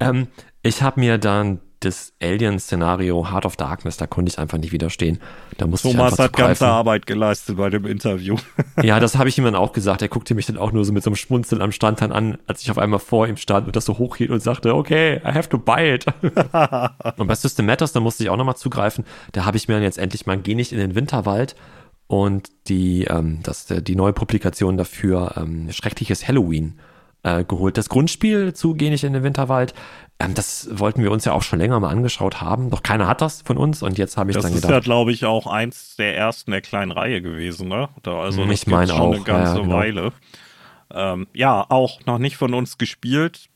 [SPEAKER 2] Ähm, ich habe mir dann das Alien-Szenario Heart of Darkness, da konnte ich einfach nicht widerstehen. Da musste
[SPEAKER 3] Thomas
[SPEAKER 2] ich
[SPEAKER 3] hat ganze Arbeit geleistet bei dem Interview. <laughs>
[SPEAKER 2] ja, das habe ich ihm dann auch gesagt. Er guckte mich dann auch nur so mit so einem Schmunzeln am Stand dann an, als ich auf einmal vor ihm stand und das so hochhielt und sagte, okay, I have to buy it. <laughs> und bei System Matters, da musste ich auch nochmal zugreifen. Da habe ich mir dann jetzt endlich mal Geh nicht in den Winterwald und die, ähm, das, die neue Publikation dafür, ähm, Schreckliches Halloween äh, geholt. Das Grundspiel zu Geh nicht in den Winterwald, ähm, das wollten wir uns ja auch schon länger mal angeschaut haben. Doch keiner hat das von uns und jetzt habe ich
[SPEAKER 3] das
[SPEAKER 2] dann
[SPEAKER 3] gedacht. Das ist ja, glaube ich, auch eins der ersten der kleinen Reihe gewesen, ne? Da, also das
[SPEAKER 2] ich meine
[SPEAKER 3] schon
[SPEAKER 2] auch,
[SPEAKER 3] eine ganze
[SPEAKER 2] ja, genau.
[SPEAKER 3] Weile. Ähm, ja, auch noch nicht von uns gespielt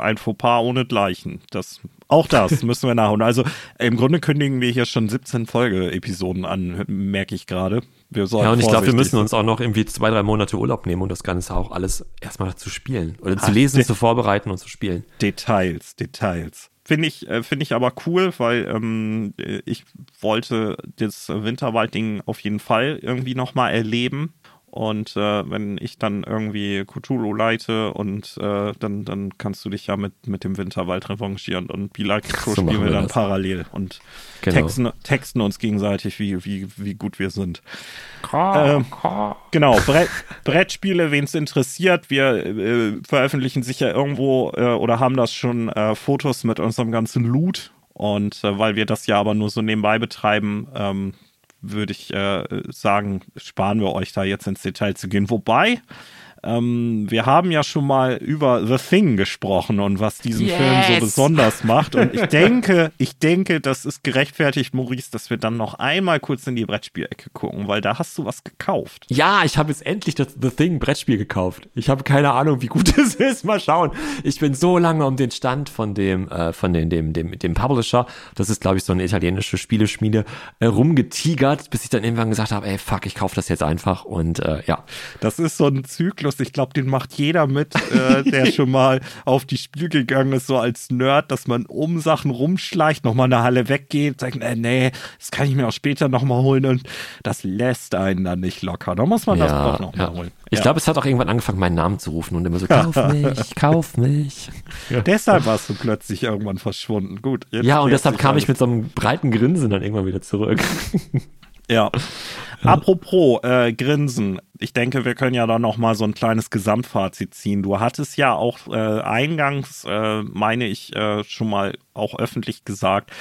[SPEAKER 3] ein Fauxpas ohne Gleichen. Das, auch das <laughs> müssen wir nachholen. Also im Grunde kündigen wir hier schon 17 Folge-Episoden an, merke ich gerade.
[SPEAKER 2] ja, und ich glaube, wir müssen uns auch noch irgendwie zwei, drei Monate Urlaub nehmen, um das Ganze auch alles erstmal zu spielen. Oder zu lesen, zu vorbereiten und zu spielen.
[SPEAKER 3] Details, Details. Finde ich, äh, finde ich aber cool, weil ähm, ich wollte das Winterwald-Ding auf jeden Fall irgendwie nochmal erleben. Und äh, wenn ich dann irgendwie Cthulhu leite und äh, dann, dann kannst du dich ja mit, mit dem Winterwald revanchieren und Be Like so spielen wir dann das. parallel und genau. texten, texten uns gegenseitig, wie, wie, wie gut wir sind. Ähm, genau, Brett, Brettspiele, wen es interessiert, wir äh, veröffentlichen sicher irgendwo äh, oder haben das schon äh, Fotos mit unserem ganzen Loot. Und äh, weil wir das ja aber nur so nebenbei betreiben, ähm, würde ich äh, sagen, sparen wir euch da jetzt ins Detail zu gehen. Wobei, ähm, wir haben ja schon mal über The Thing gesprochen und was diesen yes. Film so besonders <laughs> macht. Und ich denke, ich denke, das ist gerechtfertigt, Maurice, dass wir dann noch einmal kurz in die Brettspielecke gucken, weil da hast du was gekauft.
[SPEAKER 2] Ja, ich habe jetzt endlich das The Thing Brettspiel gekauft. Ich habe keine Ahnung, wie gut <laughs> es ist. Mal schauen. Ich bin so lange um den Stand von dem, äh, von dem, dem, dem, dem Publisher, das ist, glaube ich, so eine italienische Spieleschmiede, äh, rumgetigert, bis ich dann irgendwann gesagt habe, ey, fuck, ich kaufe das jetzt einfach und äh, ja.
[SPEAKER 3] Das ist so ein Zyklus Zyklus. Ich glaube, den macht jeder mit, äh, der <laughs> schon mal auf die Spiel gegangen ist, so als Nerd, dass man um Sachen rumschleicht, nochmal eine Halle weggeht, sagt, äh, nee, das kann ich mir auch später nochmal holen und das lässt einen dann nicht locker. Da muss man ja, das doch nochmal ja. holen.
[SPEAKER 2] Ich ja. glaube, es hat auch irgendwann angefangen, meinen Namen zu rufen und immer so, kauf <laughs> mich, kauf mich.
[SPEAKER 3] Deshalb warst du plötzlich irgendwann verschwunden. Gut.
[SPEAKER 2] ja, und deshalb kam ich mit so einem breiten Grinsen dann irgendwann wieder zurück. <laughs> <laughs>
[SPEAKER 3] Ja. Apropos äh, Grinsen, ich denke, wir können ja da noch mal so ein kleines Gesamtfazit ziehen. Du hattest ja auch äh, eingangs, äh, meine ich, äh, schon mal auch öffentlich gesagt,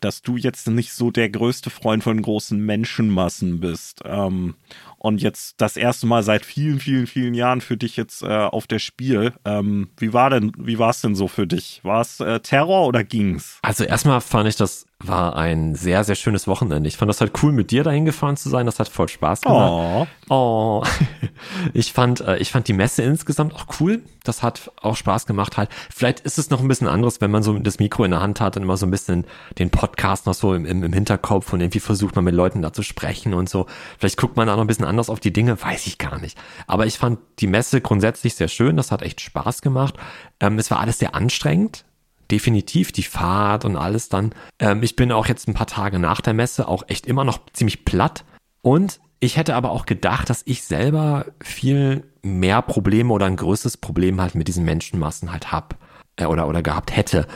[SPEAKER 3] dass du jetzt nicht so der größte Freund von großen Menschenmassen bist. Ähm, und jetzt das erste Mal seit vielen, vielen, vielen Jahren für dich jetzt äh, auf der Spiel. Ähm, wie war denn, wie war es denn so für dich? War es äh, Terror oder ging's?
[SPEAKER 2] Also erstmal fand ich das war ein sehr, sehr schönes Wochenende. Ich fand das halt cool, mit dir dahin gefahren zu sein. Das hat voll Spaß gemacht. Oh. <laughs> oh. Ich fand, äh, ich fand die Messe insgesamt auch cool. Das hat auch Spaß gemacht halt. Vielleicht ist es noch ein bisschen anderes, wenn man so das Mikro in der Hand hat und immer so ein bisschen den Podcast noch so im, im, im Hinterkopf und irgendwie versucht man mit Leuten da zu sprechen und so. Vielleicht guckt man da noch ein bisschen anders auf die Dinge, weiß ich gar nicht. Aber ich fand die Messe grundsätzlich sehr schön. Das hat echt Spaß gemacht. Ähm, es war alles sehr anstrengend definitiv die Fahrt und alles dann. Ähm, ich bin auch jetzt ein paar Tage nach der Messe auch echt immer noch ziemlich platt. Und ich hätte aber auch gedacht, dass ich selber viel mehr Probleme oder ein größeres Problem halt mit diesen Menschenmassen halt hab äh, oder, oder gehabt hätte.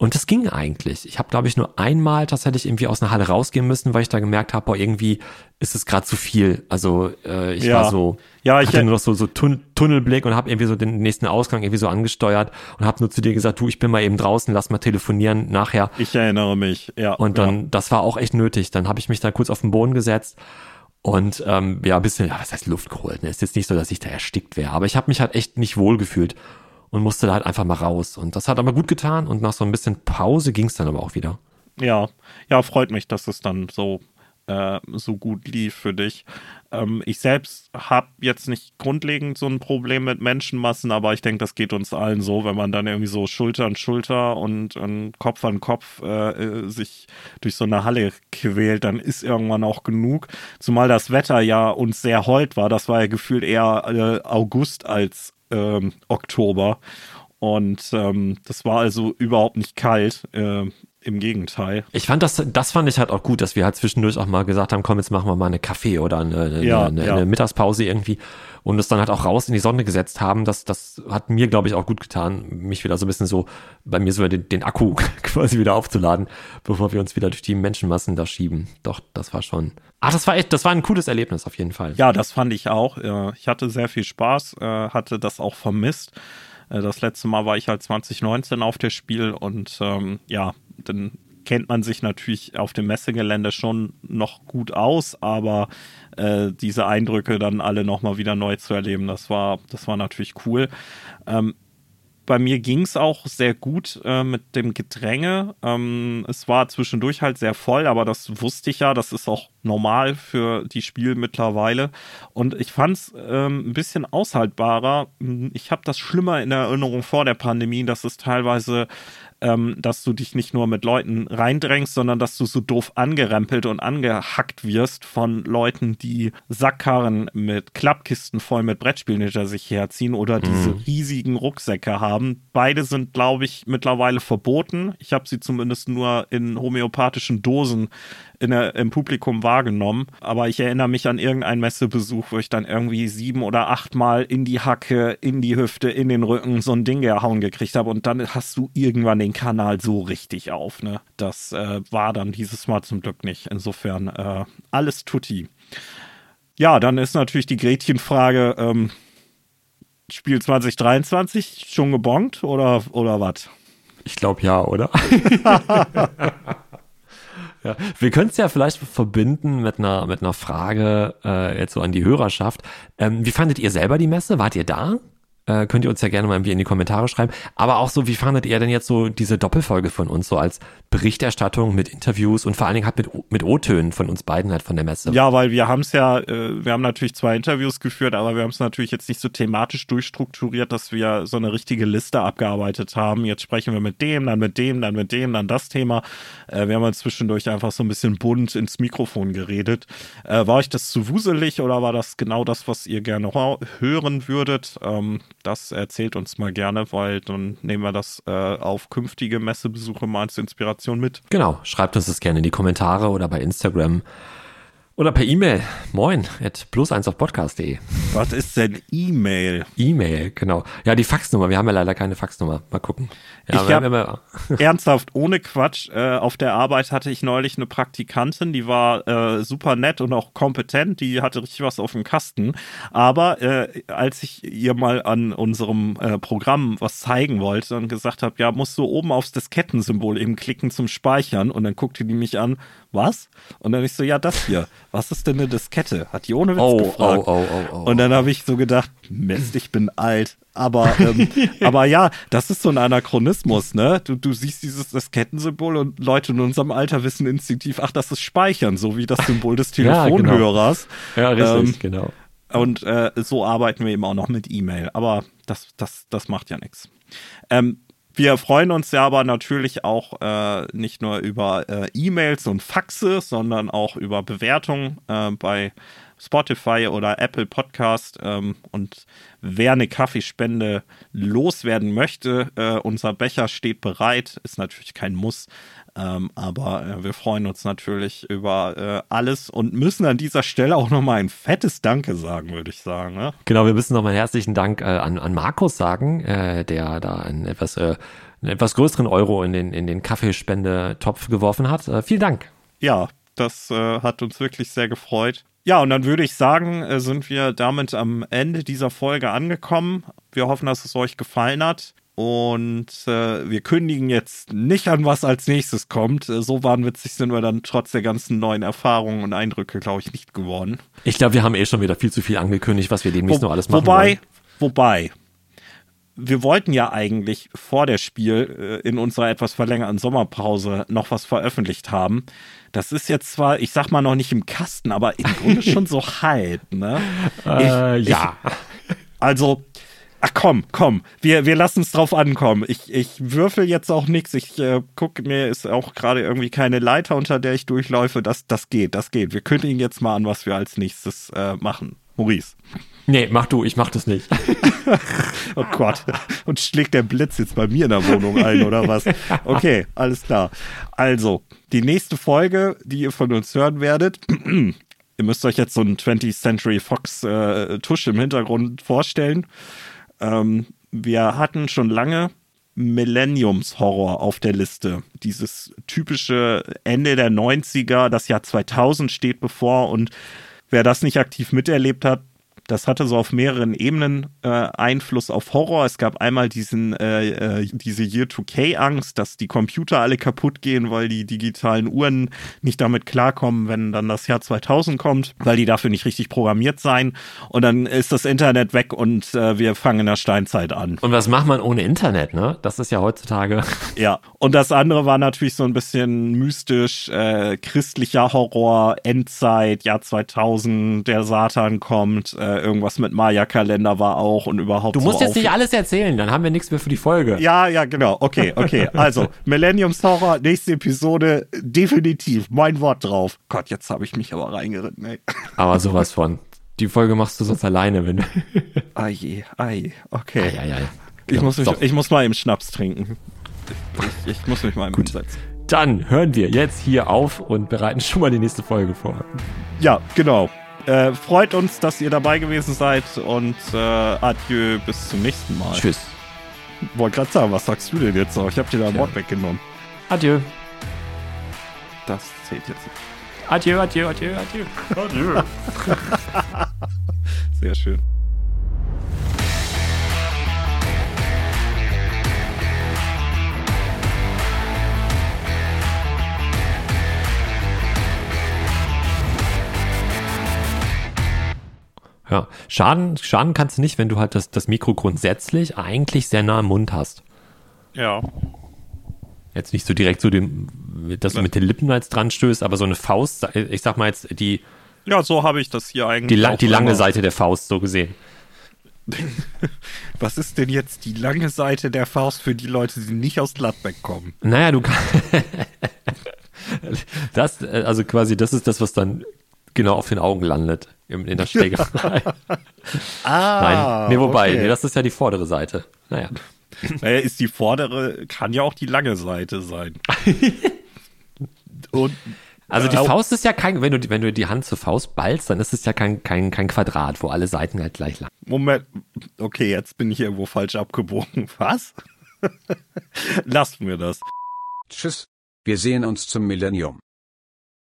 [SPEAKER 2] Und das ging eigentlich. Ich habe, glaube ich, nur einmal tatsächlich irgendwie aus einer Halle rausgehen müssen, weil ich da gemerkt habe, boah, irgendwie ist es gerade zu viel. Also äh, ich ja. war so, ja, ich hatte nur noch so, so Tun Tunnelblick und habe irgendwie so den nächsten Ausgang irgendwie so angesteuert und habe nur zu dir gesagt, du, ich bin mal eben draußen, lass mal telefonieren nachher.
[SPEAKER 3] Ich erinnere mich, ja.
[SPEAKER 2] Und dann,
[SPEAKER 3] ja.
[SPEAKER 2] das war auch echt nötig. Dann habe ich mich da kurz auf den Boden gesetzt und ähm, ja, ein bisschen, ja, was heißt Luft geholt. Ne? Ist jetzt nicht so, dass ich da erstickt wäre, aber ich habe mich halt echt nicht wohl gefühlt und musste da halt einfach mal raus. Und das hat aber gut getan und nach so ein bisschen Pause ging es dann aber auch wieder.
[SPEAKER 3] Ja, ja, freut mich, dass es dann so äh, so gut lief für dich. Ähm, ich selbst habe jetzt nicht grundlegend so ein Problem mit Menschenmassen, aber ich denke, das geht uns allen so, wenn man dann irgendwie so Schulter an Schulter und, und Kopf an Kopf äh, äh sich durch so eine Halle quält, dann ist irgendwann auch genug. Zumal das Wetter ja uns sehr hold war. Das war ja gefühlt eher äh, August als ähm, Oktober. Und ähm, das war also überhaupt nicht kalt. Äh, Im Gegenteil.
[SPEAKER 2] Ich fand das, das fand ich halt auch gut, dass wir halt zwischendurch auch mal gesagt haben, komm, jetzt machen wir mal eine Kaffee oder eine, ja, eine, ja. eine, Mittagspause irgendwie und es dann halt auch raus in die Sonne gesetzt haben. Das, das hat mir, glaube ich, auch gut getan, mich wieder so ein bisschen so, bei mir so den, den Akku <laughs> quasi wieder aufzuladen, bevor wir uns wieder durch die Menschenmassen da schieben. Doch, das war schon. Ach, das war echt, das war ein cooles Erlebnis auf jeden Fall.
[SPEAKER 3] Ja, das fand ich auch. Ich hatte sehr viel Spaß, äh, hatte das auch vermisst. Äh, das letzte Mal war ich halt 2019 auf der Spiel und ähm, ja, dann kennt man sich natürlich auf dem Messegelände schon noch gut aus, aber äh, diese Eindrücke dann alle nochmal wieder neu zu erleben, das war, das war natürlich cool. Ähm, bei mir ging es auch sehr gut äh, mit dem Gedränge. Ähm, es war zwischendurch halt sehr voll, aber das wusste ich ja. Das ist auch normal für die Spiel mittlerweile. Und ich fand es ähm, ein bisschen aushaltbarer. Ich habe das schlimmer in Erinnerung vor der Pandemie, dass es teilweise ähm, dass du dich nicht nur mit Leuten reindrängst, sondern dass du so doof angerempelt und angehackt wirst von Leuten, die Sackkarren mit Klappkisten voll mit Brettspielen hinter sich herziehen oder mhm. diese riesigen Rucksäcke haben. Beide sind, glaube ich, mittlerweile verboten. Ich habe sie zumindest nur in homöopathischen Dosen in der, im Publikum wahrgenommen. Aber ich erinnere mich an irgendeinen Messebesuch, wo ich dann irgendwie sieben oder achtmal in die Hacke, in die Hüfte, in den Rücken so ein Ding gehauen gekriegt habe. Und dann hast du irgendwann den Kanal so richtig auf. Ne? Das äh, war dann dieses Mal zum Glück nicht. Insofern äh, alles tutti. Ja, dann ist natürlich die Gretchenfrage, ähm, Spiel 2023 schon gebongt oder, oder was?
[SPEAKER 2] Ich glaube ja, oder? <laughs> <laughs> Ja, wir können es ja vielleicht verbinden mit einer, mit einer Frage äh, jetzt so an die Hörerschaft. Ähm, wie fandet ihr selber die Messe? Wart ihr da? Äh, könnt ihr uns ja gerne mal irgendwie in die Kommentare schreiben. Aber auch so, wie fandet ihr denn jetzt so diese Doppelfolge von uns so als Berichterstattung mit Interviews und vor allen Dingen halt mit, mit O-Tönen von uns beiden halt von der Messe?
[SPEAKER 3] Ja, weil wir haben es ja, äh, wir haben natürlich zwei Interviews geführt, aber wir haben es natürlich jetzt nicht so thematisch durchstrukturiert, dass wir so eine richtige Liste abgearbeitet haben. Jetzt sprechen wir mit dem, dann mit dem, dann mit dem, dann das Thema. Äh, wir haben uns zwischendurch einfach so ein bisschen bunt ins Mikrofon geredet. Äh, war euch das zu wuselig oder war das genau das, was ihr gerne hören würdet? Ähm, das erzählt uns mal gerne, weil dann nehmen wir das äh, auf künftige Messebesuche mal als Inspiration mit.
[SPEAKER 2] Genau, schreibt uns das gerne in die Kommentare oder bei Instagram. Oder per E-Mail. Moin, at plus eins auf podcast.de.
[SPEAKER 3] Was ist denn E-Mail?
[SPEAKER 2] E-Mail, genau. Ja, die Faxnummer. Wir haben ja leider keine Faxnummer. Mal gucken. Ja,
[SPEAKER 3] ich habe <laughs> <laughs> ernsthaft, ohne Quatsch, äh, auf der Arbeit hatte ich neulich eine Praktikantin, die war äh, super nett und auch kompetent, die hatte richtig was auf dem Kasten. Aber äh, als ich ihr mal an unserem äh, Programm was zeigen wollte und gesagt habe, ja, musst du oben aufs Diskettensymbol eben klicken zum Speichern und dann guckte die mich an, was? Und dann ich so, ja, das hier. Was ist denn eine Diskette? Hat die ohne Witz oh, gefragt. Oh, oh, oh, oh. Und dann habe ich so gedacht, Mist, ich bin alt. Aber, ähm, <laughs> aber ja, das ist so ein Anachronismus, ne? Du, du siehst dieses Diskettensymbol und Leute in unserem Alter wissen instinktiv, ach, das ist Speichern, so wie das Symbol des Telefonhörers. <laughs>
[SPEAKER 2] ja, genau. ja, richtig, ähm, genau.
[SPEAKER 3] Und äh, so arbeiten wir eben auch noch mit E-Mail. Aber das, das, das macht ja nichts. Ähm, wir freuen uns ja aber natürlich auch äh, nicht nur über äh, E-Mails und Faxe, sondern auch über Bewertungen äh, bei Spotify oder Apple Podcast. Ähm, und wer eine Kaffeespende loswerden möchte, äh, unser Becher steht bereit. Ist natürlich kein Muss. Ähm, aber äh, wir freuen uns natürlich über äh, alles und müssen an dieser Stelle auch nochmal ein fettes Danke sagen, würde ich sagen. Ne?
[SPEAKER 2] Genau, wir müssen nochmal herzlichen Dank äh, an, an Markus sagen, äh, der da einen etwas, äh, einen etwas größeren Euro in den, in den Kaffeespendetopf geworfen hat. Äh, vielen Dank.
[SPEAKER 3] Ja, das hat uns wirklich sehr gefreut. Ja, und dann würde ich sagen, sind wir damit am Ende dieser Folge angekommen. Wir hoffen, dass es euch gefallen hat. Und äh, wir kündigen jetzt nicht an, was als nächstes kommt. Äh, so wahnwitzig sind wir dann trotz der ganzen neuen Erfahrungen und Eindrücke, glaube ich, nicht geworden.
[SPEAKER 2] Ich glaube, wir haben eh schon wieder viel zu viel angekündigt, was wir demnächst Wo, noch alles machen
[SPEAKER 3] wobei,
[SPEAKER 2] wollen.
[SPEAKER 3] Wobei, wir wollten ja eigentlich vor der Spiel äh, in unserer etwas verlängerten Sommerpause noch was veröffentlicht haben. Das ist jetzt zwar, ich sag mal noch nicht im Kasten, aber im Grunde <laughs> schon so halb, ne?
[SPEAKER 2] Äh, ich, ja.
[SPEAKER 3] Ich, also, Ach komm, komm, wir, wir lassen es drauf ankommen. Ich, ich würfel jetzt auch nichts. Ich äh, gucke, mir ist auch gerade irgendwie keine Leiter, unter der ich durchläufe. Das, das geht, das geht. Wir kündigen jetzt mal an, was wir als nächstes äh, machen. Maurice.
[SPEAKER 2] Nee, mach du, ich mach das nicht. <laughs>
[SPEAKER 3] oh Gott. Und schlägt der Blitz jetzt bei mir in der Wohnung ein, oder was? Okay, alles klar. Also, die nächste Folge, die ihr von uns hören werdet, <clears throat> ihr müsst euch jetzt so einen 20th Century Fox äh, Tusch im Hintergrund vorstellen. Ähm, wir hatten schon lange Millenniums-Horror auf der Liste. Dieses typische Ende der 90er, das Jahr 2000 steht bevor und wer das nicht aktiv miterlebt hat, Das hatte so auf mehreren Ebenen äh, Einfluss auf Horror. Es gab einmal diesen, äh, äh, diese Year-2K-Angst, dass die Computer alle kaputt gehen, weil die digitalen Uhren nicht damit klarkommen, wenn dann das Jahr 2000 kommt, weil die dafür nicht richtig programmiert sein. Und dann ist das Internet weg und äh, wir fangen in der Steinzeit an.
[SPEAKER 2] Und was macht man ohne Internet, ne? Das ist ja heutzutage. <laughs>
[SPEAKER 3] Ja. Und das andere war natürlich so ein bisschen mystisch, äh, christlicher Horror, Endzeit, Jahr 2000, der Satan kommt, äh, irgendwas mit Maya-Kalender war auch und überhaupt.
[SPEAKER 2] Du musst
[SPEAKER 3] so
[SPEAKER 2] jetzt nicht alles erzählen, dann haben wir nichts mehr für die Folge.
[SPEAKER 3] Ja, ja, genau. Okay, okay. Also, Millenniums Horror, nächste Episode, definitiv. Mein Wort drauf. Gott, jetzt habe ich mich aber reingeritten, ey.
[SPEAKER 2] Aber sowas von. Die Folge machst du sonst alleine, wenn du.
[SPEAKER 3] Ai, ai, okay.
[SPEAKER 2] Ja, ja, ja.
[SPEAKER 3] Ich, muss mich, ich muss mal eben Schnaps trinken. Ich, ich muss mich mal eben hinsetzen.
[SPEAKER 2] Dann hören wir jetzt hier auf und bereiten schon mal die nächste Folge vor.
[SPEAKER 3] Ja, genau. Äh, freut uns, dass ihr dabei gewesen seid und äh, adieu, bis zum nächsten Mal.
[SPEAKER 2] Tschüss.
[SPEAKER 3] Wollte gerade sagen, was sagst du denn jetzt noch? Ich habe dir da ein Wort weggenommen.
[SPEAKER 2] Adieu.
[SPEAKER 3] Das zählt jetzt nicht.
[SPEAKER 2] Adieu, adieu, adieu, adieu. <laughs>
[SPEAKER 3] Sehr schön.
[SPEAKER 2] Ja, schaden, schaden kannst du nicht, wenn du halt das, das Mikro grundsätzlich eigentlich sehr nah am Mund hast.
[SPEAKER 3] Ja.
[SPEAKER 2] Jetzt nicht so direkt so dem, dass du mit den Lippen jetzt dran stößt, aber so eine Faust, ich sag mal jetzt die,
[SPEAKER 3] Ja, so habe ich das hier
[SPEAKER 2] die,
[SPEAKER 3] eigentlich. auch
[SPEAKER 2] die lange
[SPEAKER 3] immer.
[SPEAKER 2] Seite der Faust so gesehen. <laughs>
[SPEAKER 3] Was ist denn jetzt die lange Seite der Faust für die Leute, die nicht aus Gladbeck kommen?
[SPEAKER 2] Naja, du kannst. <laughs> das, äh, also quasi, das ist das, was dann genau auf den Augen landet. In, der Schlägerei. <laughs>
[SPEAKER 3] Ah,
[SPEAKER 2] Nein, nee, wobei,
[SPEAKER 3] okay.
[SPEAKER 2] nee, das ist ja die vordere Seite. Naja.
[SPEAKER 3] Naja, ist die vordere, kann ja auch die lange Seite sein. <laughs> Und
[SPEAKER 2] Also die
[SPEAKER 3] Au.
[SPEAKER 2] Faust ist ja kein, wenn du, die- wenn du die Hand zur Faust ballst, dann ist es ja kein, kein, kein Quadrat, wo alle Seiten halt gleich lang.
[SPEAKER 3] Moment, okay, jetzt bin ich irgendwo falsch abgebogen. <laughs> Was? Lasst mir das.
[SPEAKER 1] Tschüss. Wir sehen uns zum Millennium.